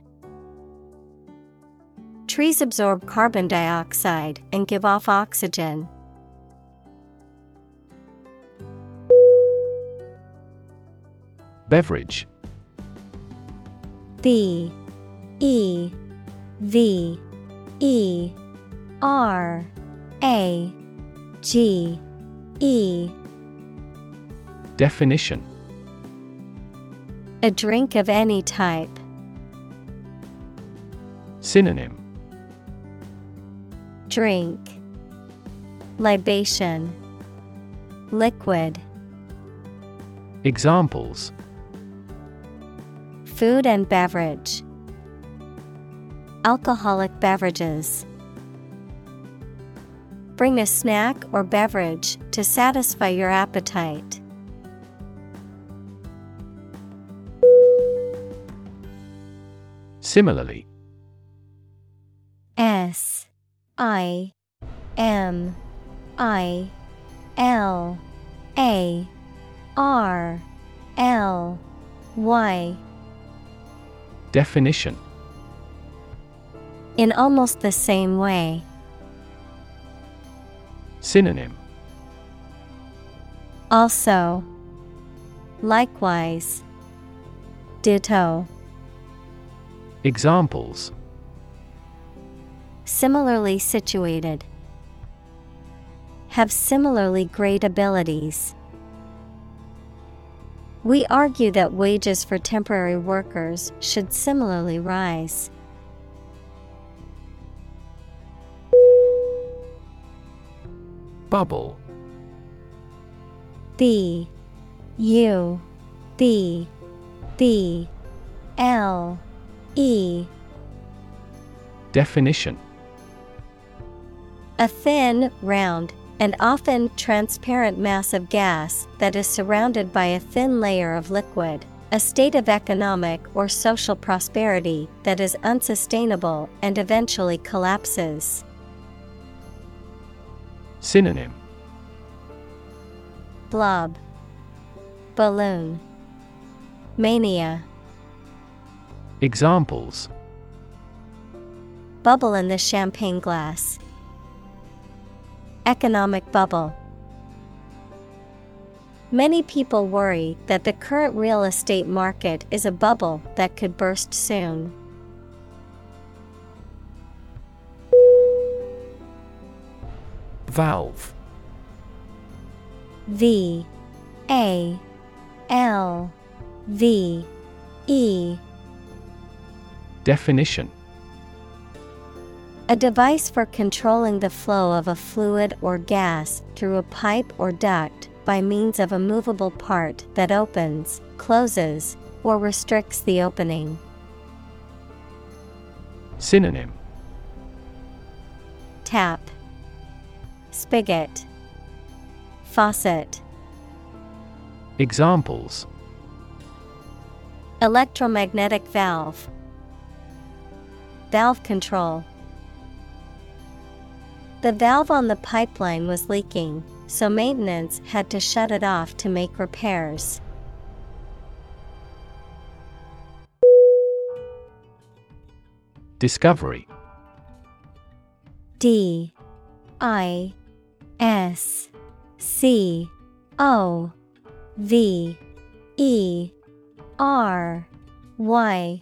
Speaker 1: Trees absorb carbon dioxide and give off oxygen.
Speaker 2: Beverage.
Speaker 1: B. E. V. E. R. A. G. E.
Speaker 2: Definition
Speaker 1: A drink of any type.
Speaker 2: Synonym.
Speaker 1: Drink. Libation. Liquid.
Speaker 2: Examples.
Speaker 1: Food and beverage. Alcoholic beverages. Bring a snack or beverage to satisfy your appetite.
Speaker 2: Similarly
Speaker 1: S I M I L A R L Y
Speaker 2: Definition
Speaker 1: In almost the same way.
Speaker 2: Synonym
Speaker 1: Also, likewise, ditto.
Speaker 2: Examples
Speaker 1: Similarly situated. Have similarly great abilities. We argue that wages for temporary workers should similarly rise.
Speaker 2: Bubble
Speaker 1: B U B B L E.
Speaker 2: Definition.
Speaker 1: A thin, round, and often transparent mass of gas that is surrounded by a thin layer of liquid, a state of economic or social prosperity that is unsustainable and eventually collapses.
Speaker 2: Synonym.
Speaker 1: Blob, Balloon, Mania,
Speaker 2: Examples.
Speaker 1: Bubble in the champagne glass. Economic bubble. Many people worry that the current real estate market is a bubble that could burst soon.
Speaker 2: Valve.
Speaker 1: V. A. L. V. E
Speaker 2: Definition
Speaker 1: A device for controlling the flow of a fluid or gas through a pipe or duct by means of a movable part that opens, closes, or restricts the opening.
Speaker 2: Synonym
Speaker 1: Tap, Spigot, Faucet.
Speaker 2: Examples
Speaker 1: Electromagnetic valve. Valve control. The valve on the pipeline was leaking, so maintenance had to shut it off to make repairs.
Speaker 2: Discovery.
Speaker 1: D. I. S. C. O. V. E. R. Y.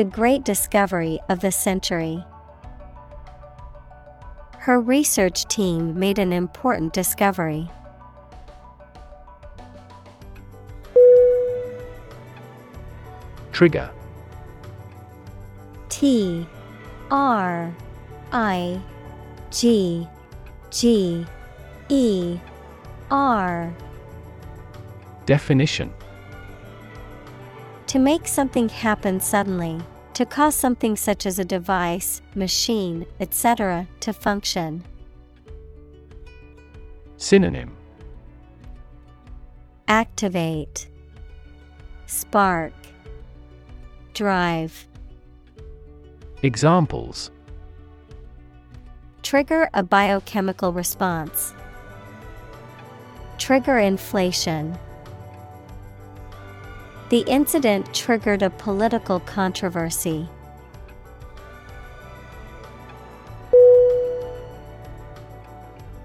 Speaker 1: The great discovery of the century. Her research team made an important discovery.
Speaker 2: Trigger
Speaker 1: T R I G G E R
Speaker 2: Definition
Speaker 1: To make something happen suddenly, to cause something such as a device, machine, etc., to function.
Speaker 2: Synonym
Speaker 1: Activate, Spark, Drive.
Speaker 2: Examples
Speaker 1: Trigger a biochemical response. Trigger inflation. The incident triggered a political controversy.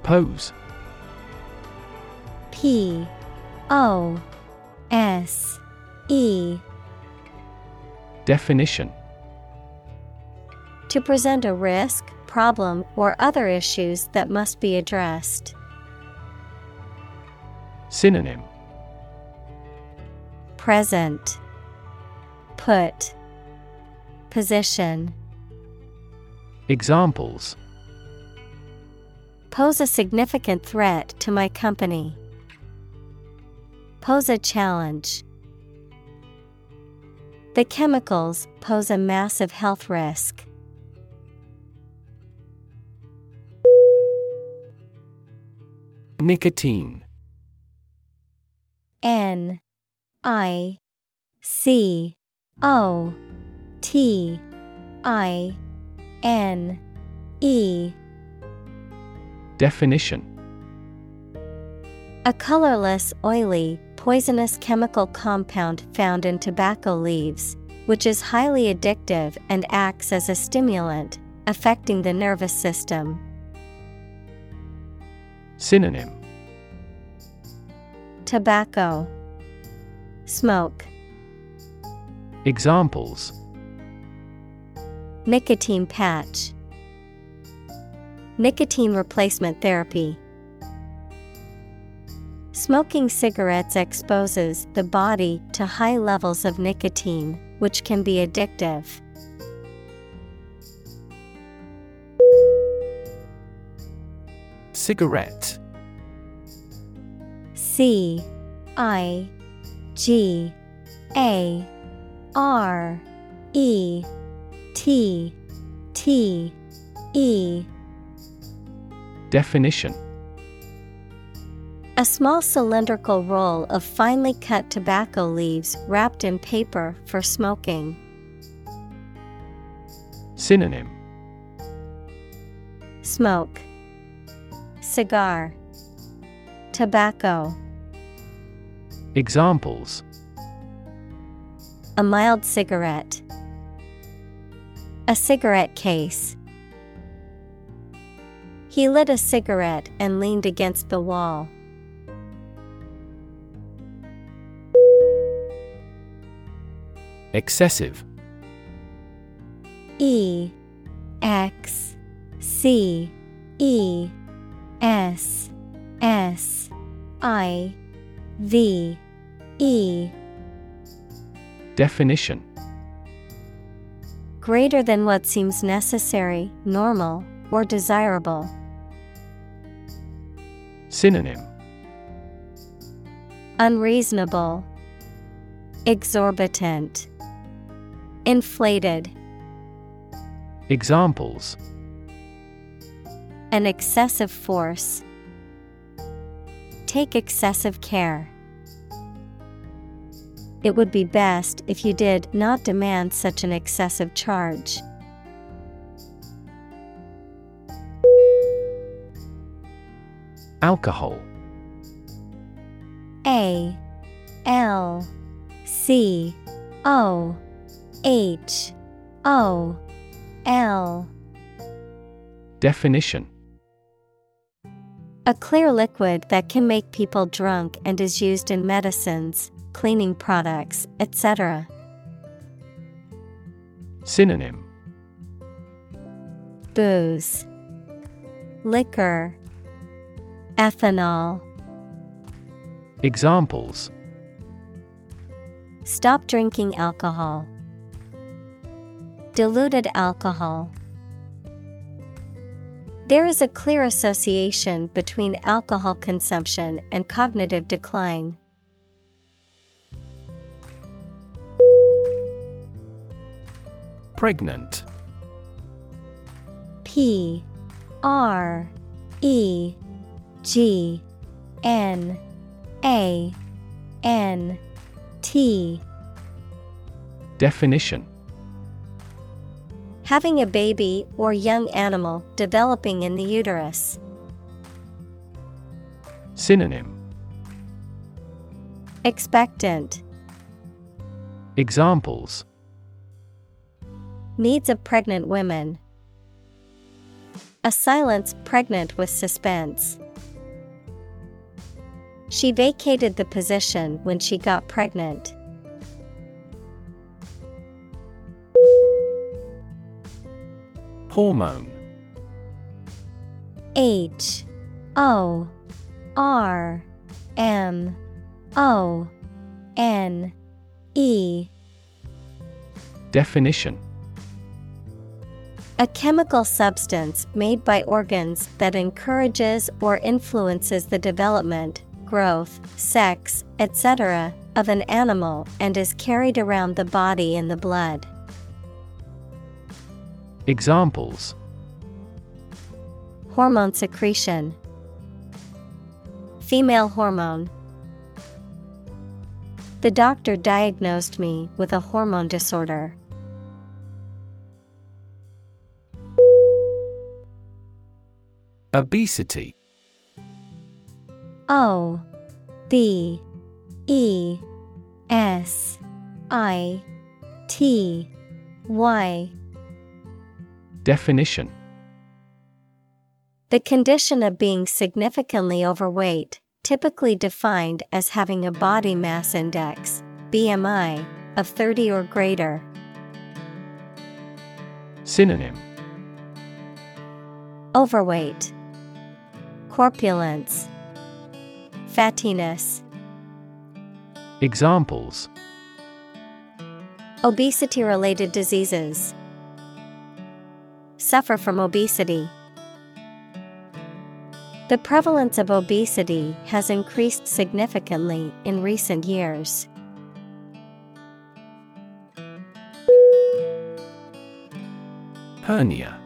Speaker 2: Pose
Speaker 1: P O S E
Speaker 2: Definition
Speaker 1: To present a risk, problem, or other issues that must be addressed.
Speaker 2: Synonym
Speaker 1: Present Put Position
Speaker 2: Examples
Speaker 1: Pose a significant threat to my company. Pose a challenge. The chemicals pose a massive health risk.
Speaker 2: Nicotine
Speaker 1: N I C O T I N E.
Speaker 2: Definition.
Speaker 1: A colorless, oily, poisonous chemical compound found in tobacco leaves, which is highly addictive and acts as a stimulant, affecting the nervous system.
Speaker 2: Synonym.
Speaker 1: Tobacco, Smoke,
Speaker 2: Examples
Speaker 1: Nicotine patch, Nicotine replacement therapy. Smoking cigarettes exposes the body to high levels of nicotine, which can be addictive.
Speaker 2: Cigarette
Speaker 1: C I G A R E T T E.
Speaker 2: Definition.
Speaker 1: A small cylindrical roll of finely cut tobacco leaves wrapped in paper for smoking.
Speaker 2: Synonym.
Speaker 1: Smoke, Cigar, Tobacco.
Speaker 2: Examples.
Speaker 1: A mild cigarette. A cigarette case. He lit a cigarette and leaned against the wall.
Speaker 2: Excessive.
Speaker 1: E. X. C. E. S. S. I. V E
Speaker 2: Definition
Speaker 1: Greater than what seems necessary, normal, or desirable.
Speaker 2: Synonym
Speaker 1: Unreasonable, Exorbitant, Inflated.
Speaker 2: Examples
Speaker 1: An excessive force. Take excessive care. It would be best if you did not demand such an excessive charge.
Speaker 2: Alcohol.
Speaker 1: A L C O H O L.
Speaker 2: Definition.
Speaker 1: A clear liquid that can make people drunk and is used in medicines, cleaning products, etc.
Speaker 2: Synonym
Speaker 1: Booze, Liquor, Ethanol.
Speaker 2: Examples
Speaker 1: Stop drinking alcohol. Diluted alcohol. There is a clear association between alcohol consumption and cognitive decline.
Speaker 2: Pregnant.
Speaker 1: P R E G N A N T.
Speaker 2: Definition.
Speaker 1: Having a baby or young animal developing in the uterus.
Speaker 2: Synonym.
Speaker 1: Expectant.
Speaker 2: Examples
Speaker 1: Needs of pregnant women. A silence pregnant with suspense. She vacated the position when she got pregnant.
Speaker 2: Hormone
Speaker 1: H O R M O N E
Speaker 2: Definition
Speaker 1: A chemical substance made by organs that encourages or influences the development, growth, sex, etc., of an animal and is carried around the body in the blood.
Speaker 2: Examples
Speaker 1: Hormone secretion, Female hormone. The doctor diagnosed me with a hormone disorder.
Speaker 2: Obesity.
Speaker 1: O B E S I T Y.
Speaker 2: Definition.
Speaker 1: The condition of being significantly overweight, typically defined as having a body mass index, BMI, of 30 or greater.
Speaker 2: Synonym.
Speaker 1: Overweight, Corpulence, Fattiness.
Speaker 2: Examples
Speaker 1: Obesity related diseases. Suffer from obesity. The prevalence of obesity has increased significantly in recent years.
Speaker 2: Hernia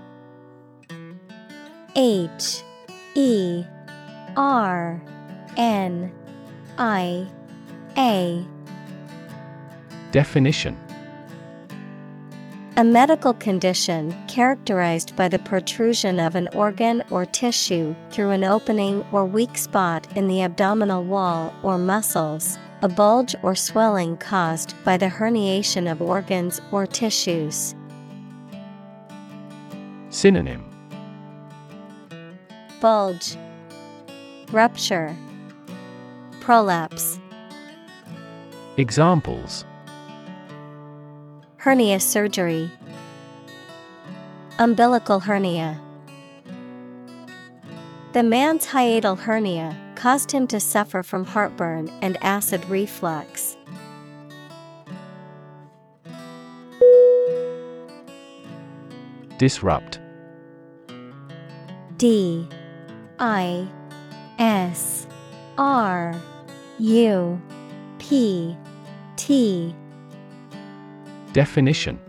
Speaker 1: H E R N I A.
Speaker 2: Definition.
Speaker 1: A medical condition characterized by the protrusion of an organ or tissue through an opening or weak spot in the abdominal wall or muscles, a bulge or swelling caused by the herniation of organs or tissues.
Speaker 2: Synonym
Speaker 1: Bulge, Rupture, Prolapse.
Speaker 2: Examples
Speaker 1: Hernia surgery, Umbilical hernia. The man's hiatal hernia caused him to suffer from heartburn and acid reflux.
Speaker 2: Disrupt
Speaker 1: D I S R U P T.
Speaker 2: Definition.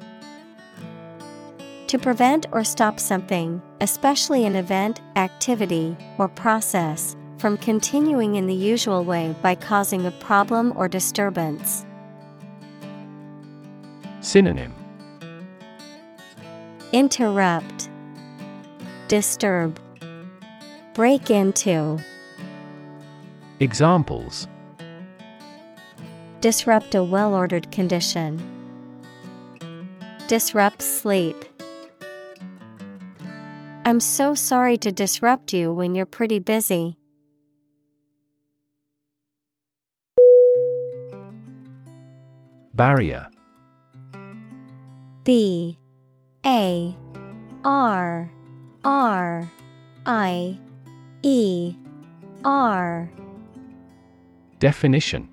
Speaker 1: To prevent or stop something, especially an event, activity, or process, from continuing in the usual way by causing a problem or disturbance.
Speaker 2: Synonym.
Speaker 1: Interrupt, Disturb, Break into.
Speaker 2: Examples
Speaker 1: Disrupt a well ordered condition. Disrupt sleep. I'm so sorry to disrupt you when you're pretty busy.
Speaker 2: Barrier
Speaker 1: B A R R I E R.
Speaker 2: Definition.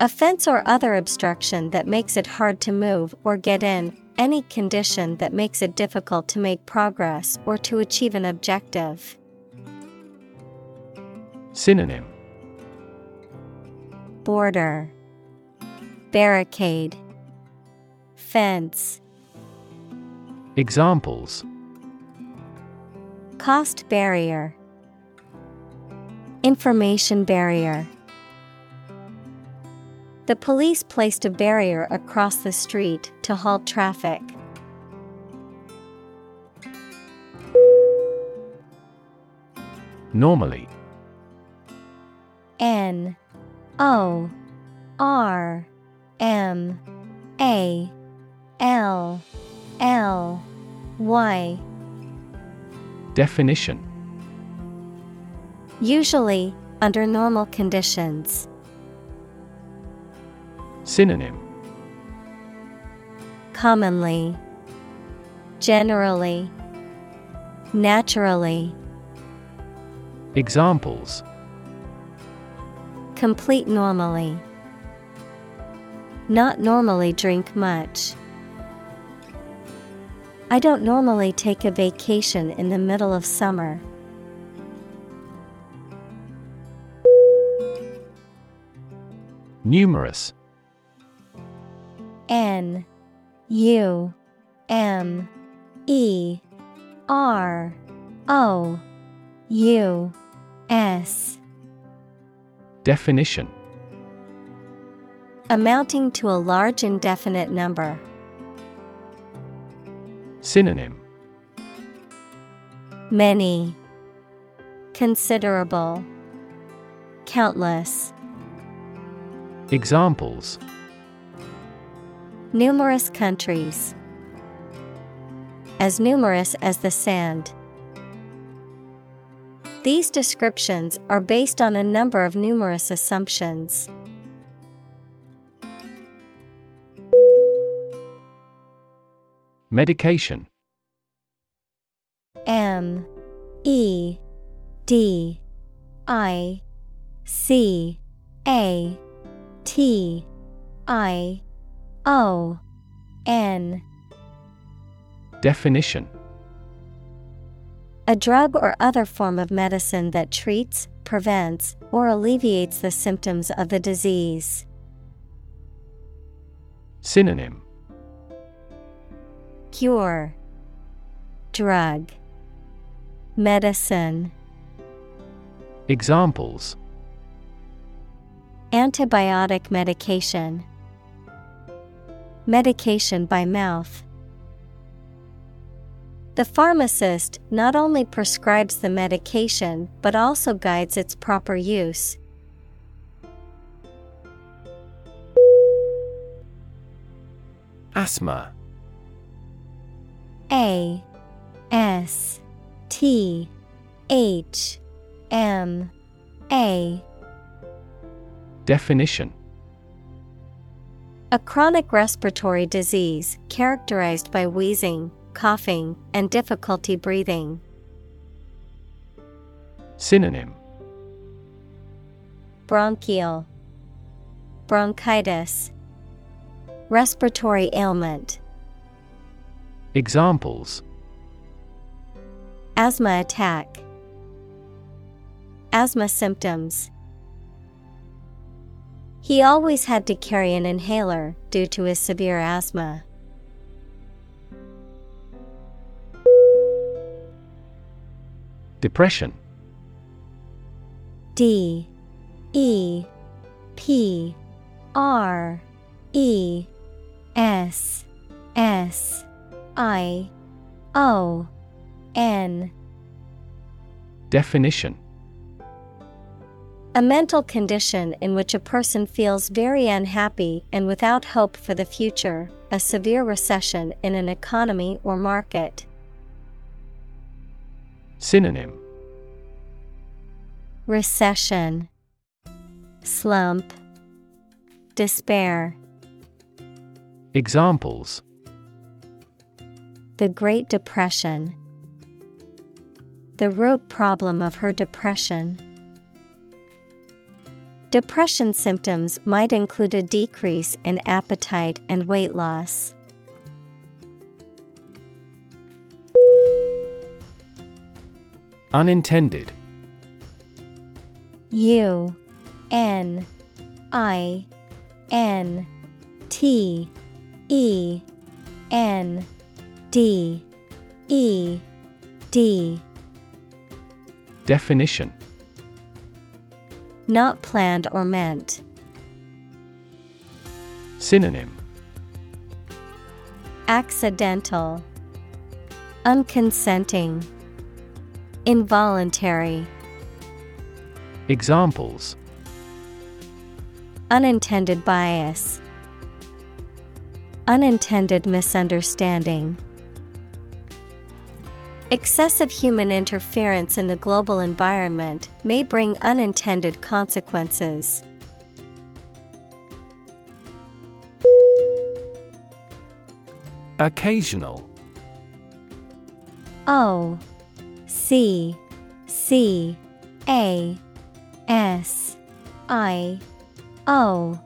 Speaker 1: A fence or other obstruction that makes it hard to move or get in, any condition that makes it difficult to make progress or to achieve an objective.
Speaker 2: Synonym.
Speaker 1: Border. Barricade. Fence.
Speaker 2: Examples
Speaker 1: Cost barrier. Information barrier. The police placed a barrier across the street to halt traffic.
Speaker 2: Normally.
Speaker 1: N O R M A L L Y
Speaker 2: Definition
Speaker 1: Usually, under normal conditions.
Speaker 2: Synonym
Speaker 1: Commonly, Generally, Naturally.
Speaker 2: Examples
Speaker 1: Complete normally. Not normally drink much. I don't normally take a vacation in the middle of summer.
Speaker 2: Numerous
Speaker 1: N U M E R O U S
Speaker 2: Definition
Speaker 1: Amounting to a large indefinite number.
Speaker 2: Synonym
Speaker 1: Many. Considerable. Countless.
Speaker 2: Examples
Speaker 1: Numerous countries. As numerous as the sand. These descriptions are based on a number of numerous assumptions.
Speaker 2: Medication.
Speaker 1: M E D I C A T I O N.
Speaker 2: Definition.
Speaker 1: A drug or other form of medicine that treats, prevents, or alleviates the symptoms of the disease.
Speaker 2: Synonym
Speaker 1: Cure Drug Medicine
Speaker 2: Examples.
Speaker 1: Antibiotic medication Medication by mouth. The pharmacist not only prescribes the medication but also guides its proper use.
Speaker 2: Asthma
Speaker 1: A S T H M A.
Speaker 2: Definition.
Speaker 1: A chronic respiratory disease characterized by wheezing, coughing, and difficulty breathing.
Speaker 2: Synonym.
Speaker 1: Bronchial. Bronchitis. Respiratory ailment
Speaker 2: Examples.
Speaker 1: Asthma attack. Asthma symptoms. He always had to carry an inhaler due to his severe asthma.
Speaker 2: Depression.
Speaker 1: D. E. P. R. E. S. S I O N.
Speaker 2: Definition
Speaker 1: A mental condition in which a person feels very unhappy and without hope for the future, a severe recession in an economy or market.
Speaker 2: Synonym
Speaker 1: Recession, Slump, Despair.
Speaker 2: Examples
Speaker 1: The Great Depression. The root problem of her depression. Depression symptoms might include a decrease in appetite and weight loss.
Speaker 2: Unintended.
Speaker 1: U N I N T E N D. E. D.
Speaker 2: Definition.
Speaker 1: Not planned or meant.
Speaker 2: Synonym.
Speaker 1: Accidental, Unconsenting, Involuntary.
Speaker 2: Examples.
Speaker 1: Unintended bias, Unintended misunderstanding. Excessive human interference in the global environment may bring unintended consequences.
Speaker 2: Occasional.
Speaker 1: O C C A S I O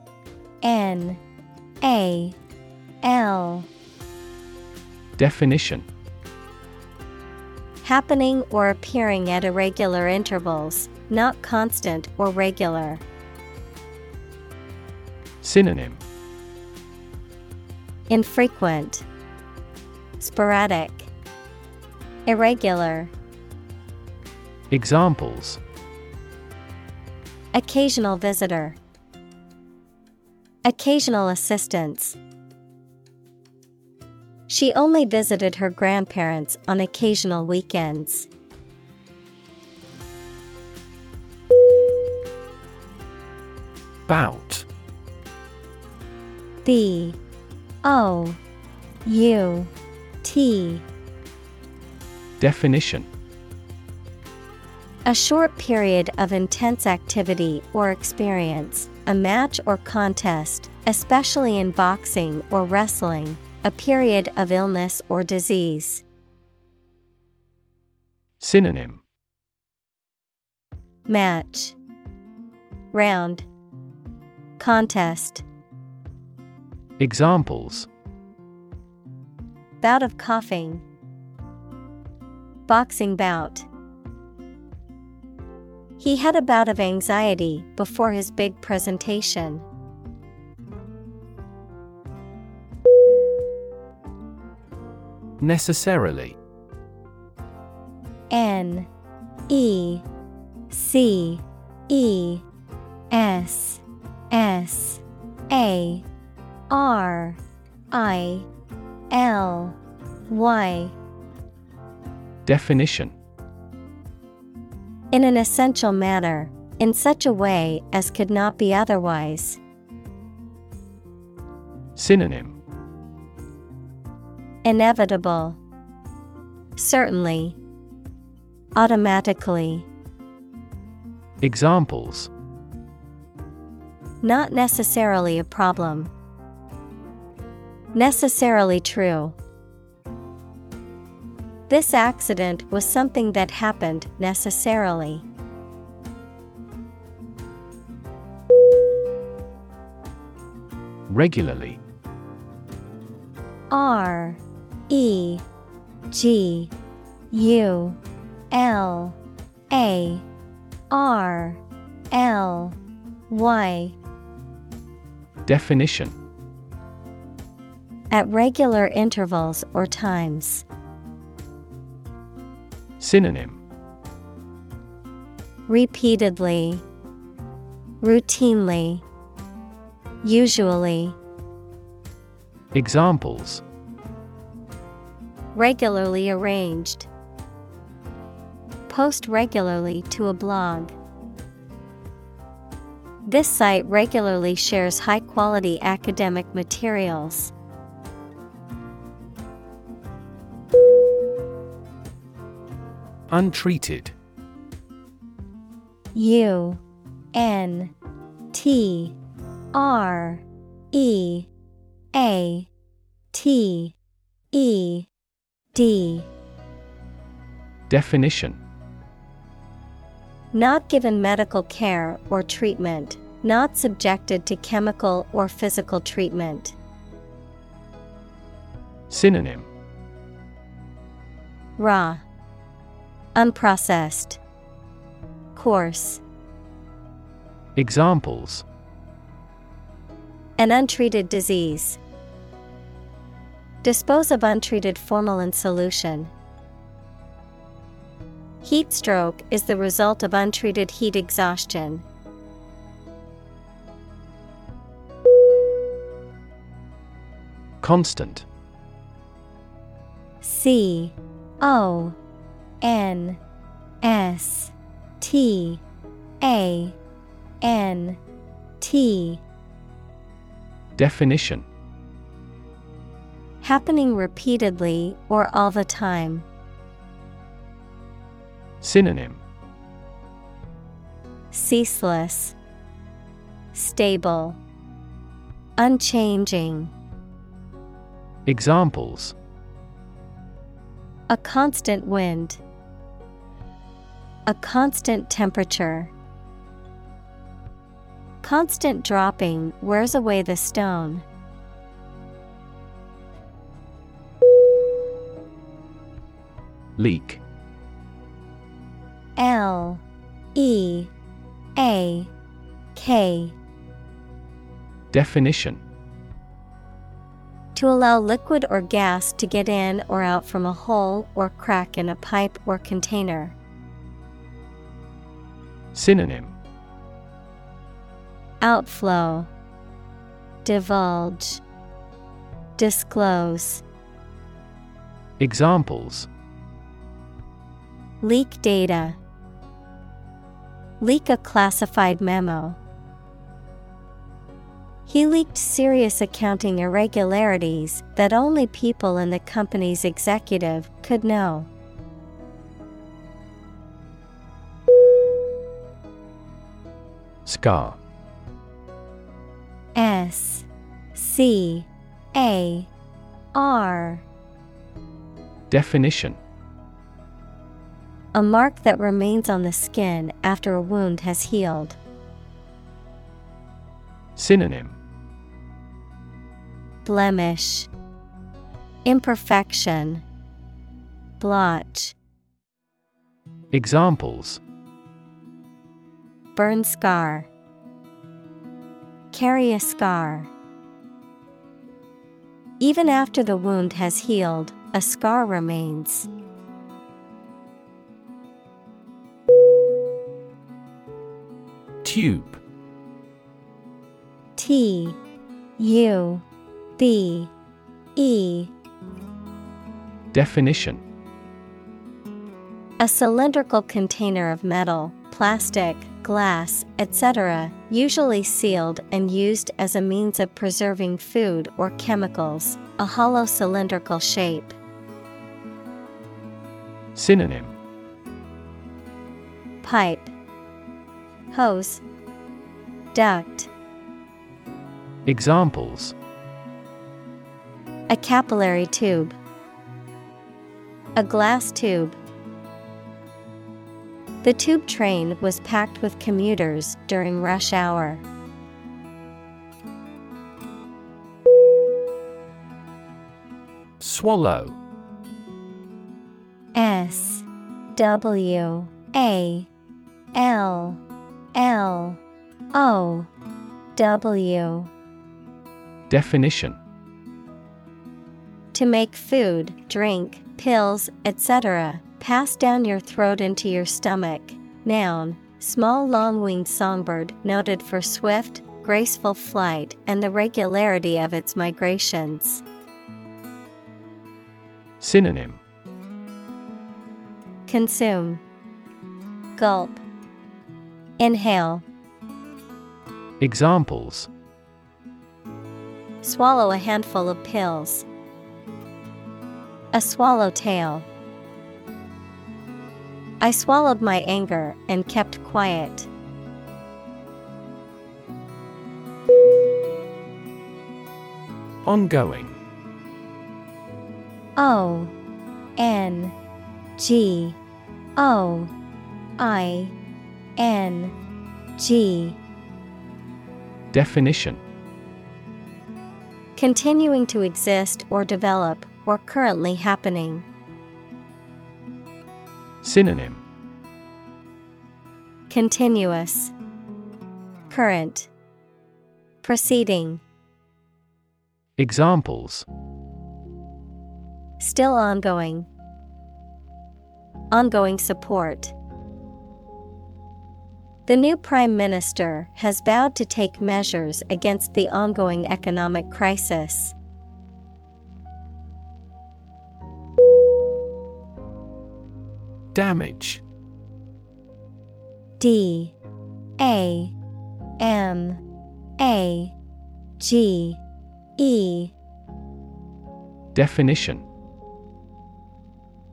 Speaker 1: N A L.
Speaker 2: Definition
Speaker 1: Happening or appearing at irregular intervals, not constant or regular.
Speaker 2: Synonym
Speaker 1: Infrequent, Sporadic, Irregular.
Speaker 2: Examples
Speaker 1: Occasional visitor, Occasional assistance. She only visited her grandparents on occasional weekends.
Speaker 2: Bout.
Speaker 1: B O U T.
Speaker 2: Definition.
Speaker 1: A short period of intense activity or experience, a match or contest, especially in boxing or wrestling, a period of illness or disease.
Speaker 2: Synonym.
Speaker 1: Match. Round. Contest.
Speaker 2: Examples.
Speaker 1: Bout of coughing. Boxing bout. He had a bout of anxiety before his big presentation.
Speaker 2: Necessarily.
Speaker 1: N E C E S S A R I L Y.
Speaker 2: Definition.
Speaker 1: In an essential manner, in such a way as could not be otherwise.
Speaker 2: Synonym
Speaker 1: Inevitable. Certainly. Automatically.
Speaker 2: Examples
Speaker 1: Not necessarily a problem. Necessarily true. This accident was something that happened necessarily.
Speaker 2: Regularly
Speaker 1: R E G U L A R L Y.
Speaker 2: Definition.
Speaker 1: At regular intervals or times.
Speaker 2: Synonym.
Speaker 1: Repeatedly, routinely, usually.
Speaker 2: Examples
Speaker 1: Regularly arranged. Post regularly to a blog. This site regularly shares high quality academic materials.
Speaker 2: Untreated
Speaker 1: U N T R E A T E D
Speaker 2: Definition
Speaker 1: Not given medical care or treatment, not subjected to chemical or physical treatment.
Speaker 2: Synonym
Speaker 1: Raw, Unprocessed, Coarse.
Speaker 2: Examples
Speaker 1: An untreated disease. Dispose of untreated formalin solution. Heat stroke is the result of untreated heat exhaustion.
Speaker 2: Constant
Speaker 1: C O N S T A N T
Speaker 2: Definition
Speaker 1: Happening repeatedly or all the time.
Speaker 2: Synonym
Speaker 1: Ceaseless, Stable, Unchanging.
Speaker 2: Examples
Speaker 1: A constant wind. A constant temperature. Constant dropping wears away the stone.
Speaker 2: Leak.
Speaker 1: L E A K.
Speaker 2: Definition.
Speaker 1: To allow liquid or gas to get in or out from a hole or crack in a pipe or container.
Speaker 2: Synonym.
Speaker 1: Outflow, Divulge, Disclose.
Speaker 2: Examples
Speaker 1: Leak data, Leak a classified memo. He leaked serious accounting irregularities that only people in the company's executive could know.
Speaker 2: Scar.
Speaker 1: S. C. A. R.
Speaker 2: Definition
Speaker 1: A mark that remains on the skin after a wound has healed.
Speaker 2: Synonym
Speaker 1: Blemish, Imperfection, Blotch,
Speaker 2: Examples
Speaker 1: Burn scar, Carry a scar. Even after the wound has healed, a scar remains.
Speaker 2: Tube
Speaker 1: T U B E
Speaker 2: Definition
Speaker 1: A cylindrical container of metal, plastic, glass, etc., usually sealed and used as a means of preserving food or chemicals, a hollow cylindrical shape.
Speaker 2: Synonym
Speaker 1: Pipe, Hose, Duct,
Speaker 2: Examples.
Speaker 1: A capillary tube, a glass tube. The tube train was packed with commuters during rush hour.
Speaker 2: Swallow.
Speaker 1: S W A L L O W
Speaker 2: Definition
Speaker 1: To make food, drink, pills, etc., pass down your throat into your stomach. Noun, Small long winged songbird noted for swift, graceful flight and the regularity of its migrations.
Speaker 2: Synonym
Speaker 1: Consume, Gulp, Inhale.
Speaker 2: Examples
Speaker 1: Swallow a handful of pills. A swallowtail. I swallowed my anger and kept quiet.
Speaker 2: Ongoing
Speaker 1: O N G O I N G.
Speaker 2: Definition.
Speaker 1: Continuing to exist or develop, or currently happening.
Speaker 2: Synonym.
Speaker 1: Continuous, Current, Proceeding,
Speaker 2: Examples.
Speaker 1: Still ongoing, Ongoing support. The new Prime Minister has vowed to take measures against the ongoing economic crisis.
Speaker 2: Damage.
Speaker 1: D. A. M. A. G. E.
Speaker 2: Definition.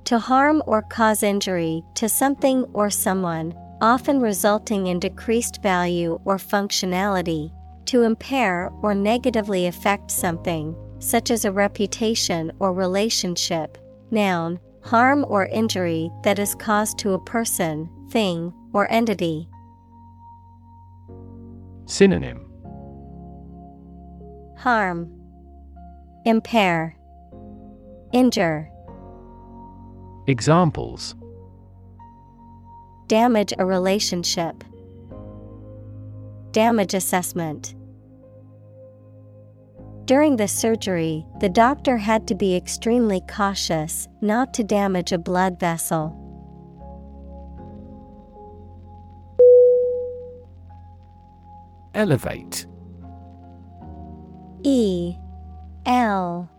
Speaker 1: To harm or cause injury to something or someone, often resulting in decreased value or functionality, to impair or negatively affect something, such as a reputation or relationship. Noun, harm or injury that is caused to a person, thing, or entity.
Speaker 2: Synonym
Speaker 1: Harm, Impair, Injure.
Speaker 2: Examples
Speaker 1: Damage a relationship. Damage assessment. During the surgery, the doctor had to be extremely cautious not to damage a blood vessel.
Speaker 2: Elevate
Speaker 1: E L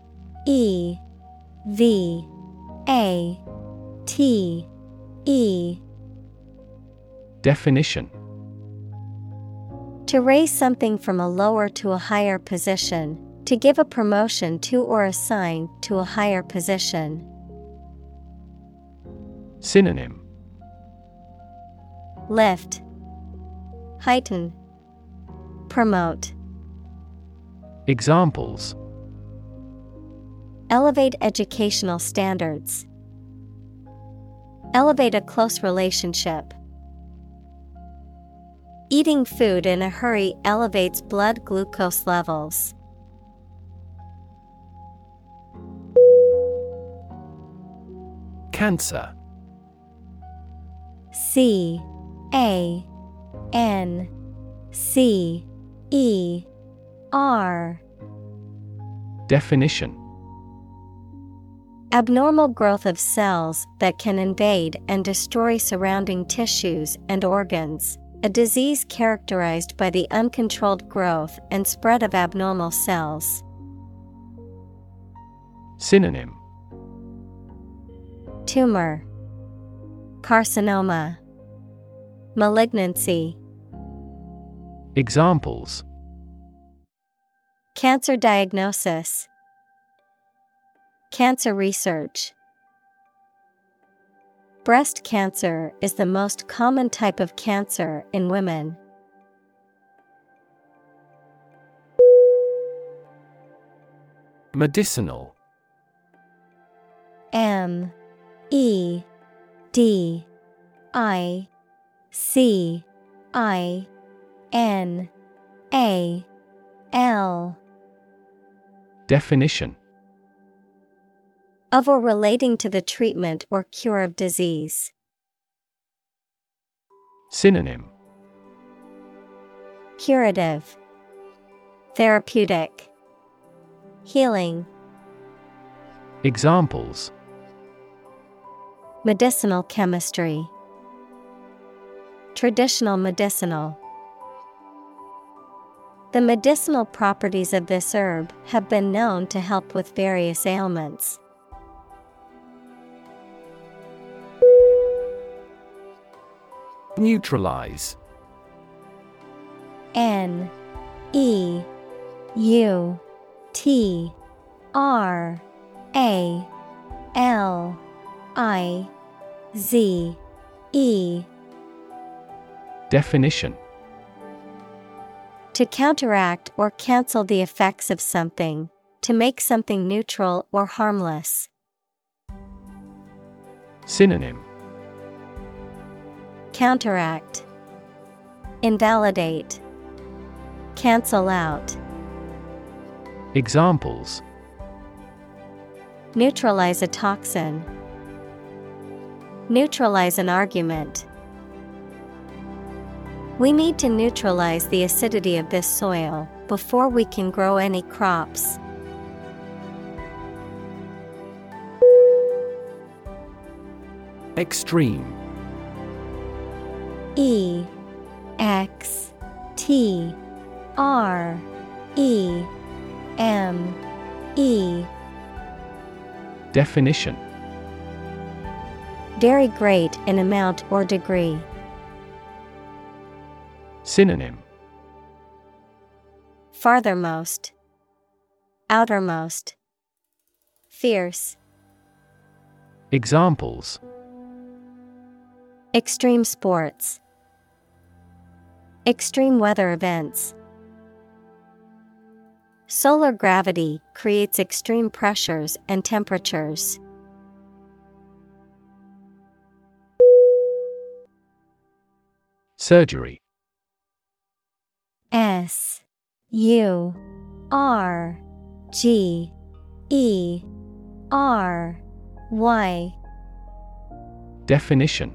Speaker 1: E V A T E
Speaker 2: Definition
Speaker 1: To raise something from a lower to a higher position, to give a promotion to or assign to a higher position.
Speaker 2: Synonym
Speaker 1: Lift, Heighten, Promote.
Speaker 2: Examples
Speaker 1: Elevate educational standards. Elevate a close relationship. Eating food in a hurry elevates blood glucose levels.
Speaker 2: Cancer
Speaker 1: C A N C E R
Speaker 2: Definition
Speaker 1: Abnormal growth of cells that can invade and destroy surrounding tissues and organs. A disease characterized by the uncontrolled growth and spread of abnormal cells.
Speaker 2: Synonym
Speaker 1: Tumor, Carcinoma, Malignancy.
Speaker 2: Examples
Speaker 1: Cancer diagnosis, Cancer research. Breast cancer is the most common type of cancer in women.
Speaker 2: Medicinal.
Speaker 1: M E D I C I N A L.
Speaker 2: Definition
Speaker 1: of or relating to the treatment or cure of disease.
Speaker 2: Synonym
Speaker 1: Curative, Therapeutic, Healing.
Speaker 2: Examples
Speaker 1: Medicinal chemistry, traditional medicinal. The medicinal properties of this herb have been known to help with various ailments.
Speaker 2: Neutralize.
Speaker 1: N E U T R A L I Z E.
Speaker 2: Definition.
Speaker 1: To counteract or cancel the effects of something, to make something neutral or harmless.
Speaker 2: Synonym
Speaker 1: Counteract Invalidate Cancel out
Speaker 2: Examples
Speaker 1: Neutralize a toxin. Neutralize an argument. We need to neutralize the acidity of this soil before we can grow any crops.
Speaker 2: Extreme
Speaker 1: E X T R E M E.
Speaker 2: Definition.
Speaker 1: Very great in amount or degree.
Speaker 2: Synonym.
Speaker 1: Farthermost, Outermost, Fierce,
Speaker 2: Examples
Speaker 1: Extreme sports, Extreme weather events. Solar gravity creates extreme pressures and temperatures.
Speaker 2: Surgery
Speaker 1: S U R G E R Y
Speaker 2: Definition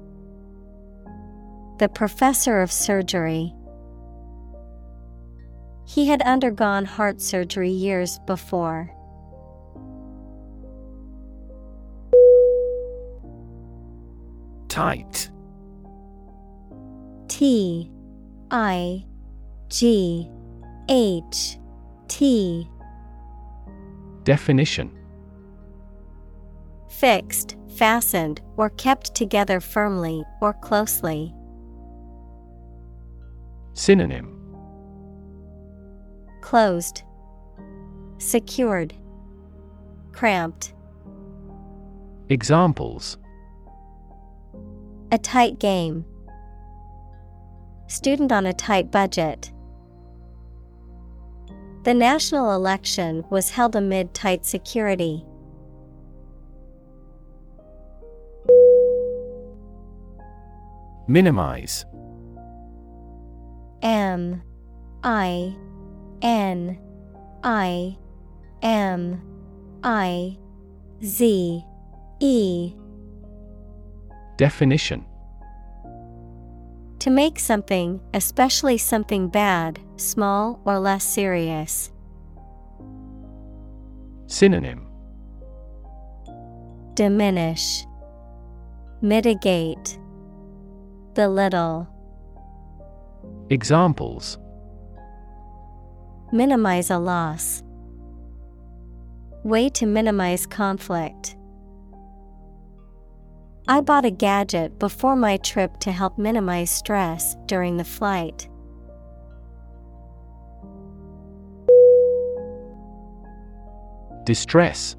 Speaker 1: The professor of surgery. He had undergone heart surgery years before.
Speaker 2: Tight
Speaker 1: T I G H T
Speaker 2: Definition
Speaker 1: Fixed, fastened, or kept together firmly or closely.
Speaker 2: Synonym
Speaker 1: Closed, Secured, Cramped.
Speaker 2: Examples
Speaker 1: A tight game. Student on a tight budget. The national election was held amid tight security.
Speaker 2: Minimize
Speaker 1: M I N I M I Z E.
Speaker 2: Definition.
Speaker 1: To make something, especially something bad, small or less serious.
Speaker 2: Synonym.
Speaker 1: Diminish, Mitigate, Belittle,
Speaker 2: Examples.
Speaker 1: Minimize a loss. Way to minimize conflict. I bought a gadget before my trip to help minimize stress during the flight.
Speaker 2: Distress.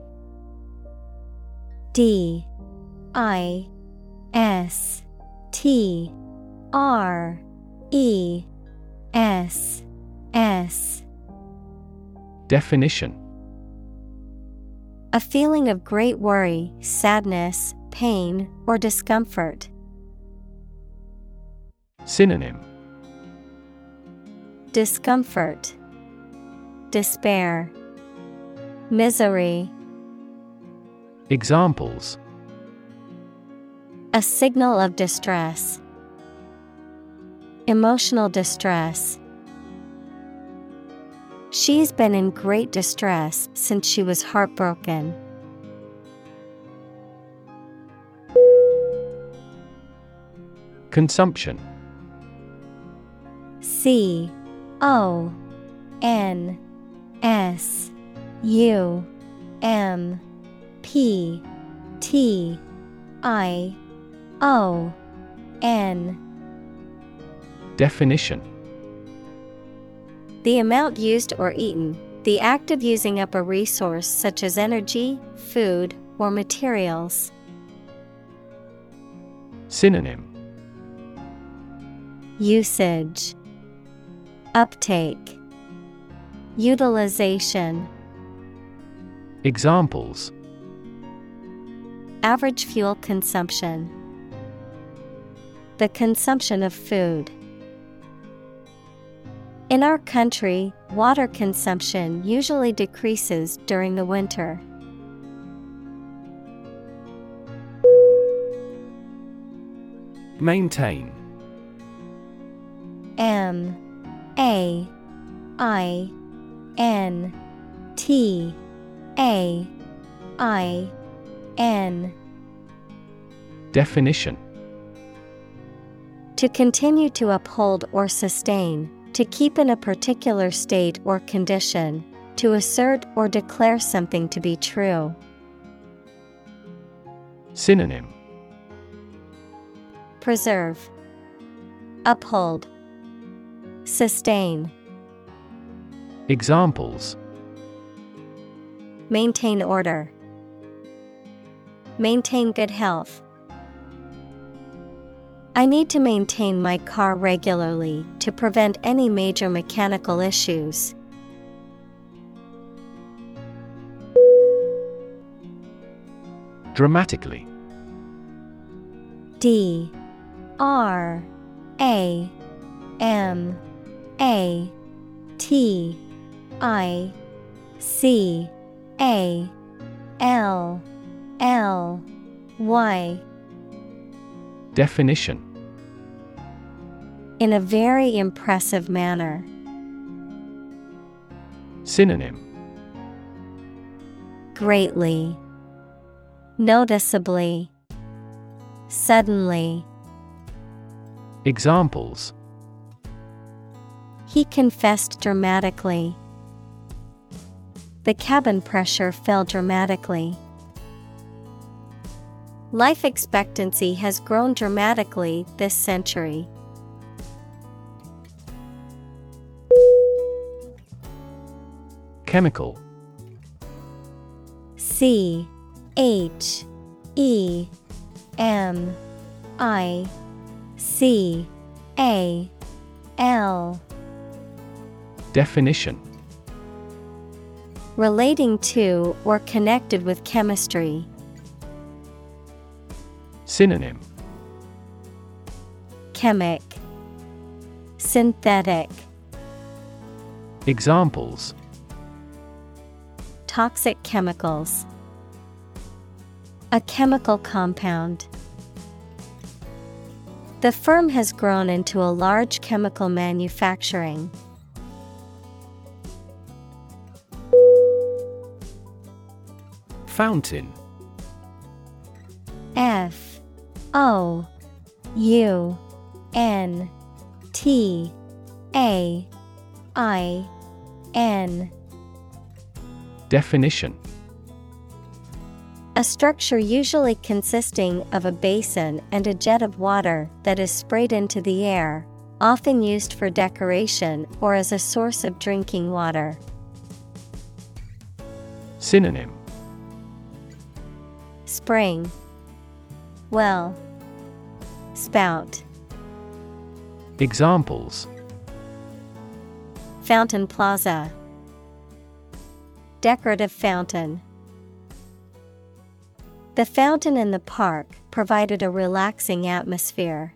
Speaker 1: D. I. S. T. R E S S.
Speaker 2: Definition.
Speaker 1: A feeling of great worry, sadness, pain, or discomfort.
Speaker 2: Synonym.
Speaker 1: Discomfort, Despair, Misery.
Speaker 2: Examples.
Speaker 1: A signal of distress, Emotional distress. She's been in great distress since she was heartbroken.
Speaker 2: Consumption
Speaker 1: C O N S U M P T I O N
Speaker 2: Definition.
Speaker 1: The amount used or eaten, the act of using up a resource such as energy, food, or materials.
Speaker 2: Synonym.
Speaker 1: Usage. Uptake. Utilization.
Speaker 2: Examples.
Speaker 1: Average fuel consumption. The consumption of food. In our country, water consumption usually decreases during the winter.
Speaker 2: Maintain.
Speaker 1: M A I N T A I N.
Speaker 2: Definition.
Speaker 1: To continue to uphold or sustain, to keep in a particular state or condition, to assert or declare something to be true.
Speaker 2: Synonym
Speaker 1: Preserve, Uphold, Sustain.
Speaker 2: Examples
Speaker 1: Maintain order. Maintain good health. I need to maintain my car regularly to prevent any major mechanical issues.
Speaker 2: Dramatically.
Speaker 1: D. R. A. M. A. T. I. C. A. L. L. Y
Speaker 2: Definition
Speaker 1: In a very impressive manner.
Speaker 2: Synonym
Speaker 1: Greatly, Noticeably, Suddenly.
Speaker 2: Examples
Speaker 1: He confessed dramatically. The cabin pressure fell dramatically. Life expectancy has grown dramatically this century.
Speaker 2: Chemical
Speaker 1: C H E M I C A L
Speaker 2: Definition
Speaker 1: Relating to or connected with chemistry.
Speaker 2: Synonym
Speaker 1: Chemic Synthetic
Speaker 2: Examples
Speaker 1: Toxic chemicals. A chemical compound. The firm has grown into a large chemical manufacturing.
Speaker 2: Fountain
Speaker 1: F O U N T A I N.
Speaker 2: Definition.
Speaker 1: A structure usually consisting of a basin and a jet of water that is sprayed into the air, often used for decoration or as a source of drinking water.
Speaker 2: Synonym.
Speaker 1: Spring. Well Spout.
Speaker 2: Examples.
Speaker 1: Fountain Plaza. Decorative fountain. The fountain in the park provided a relaxing atmosphere.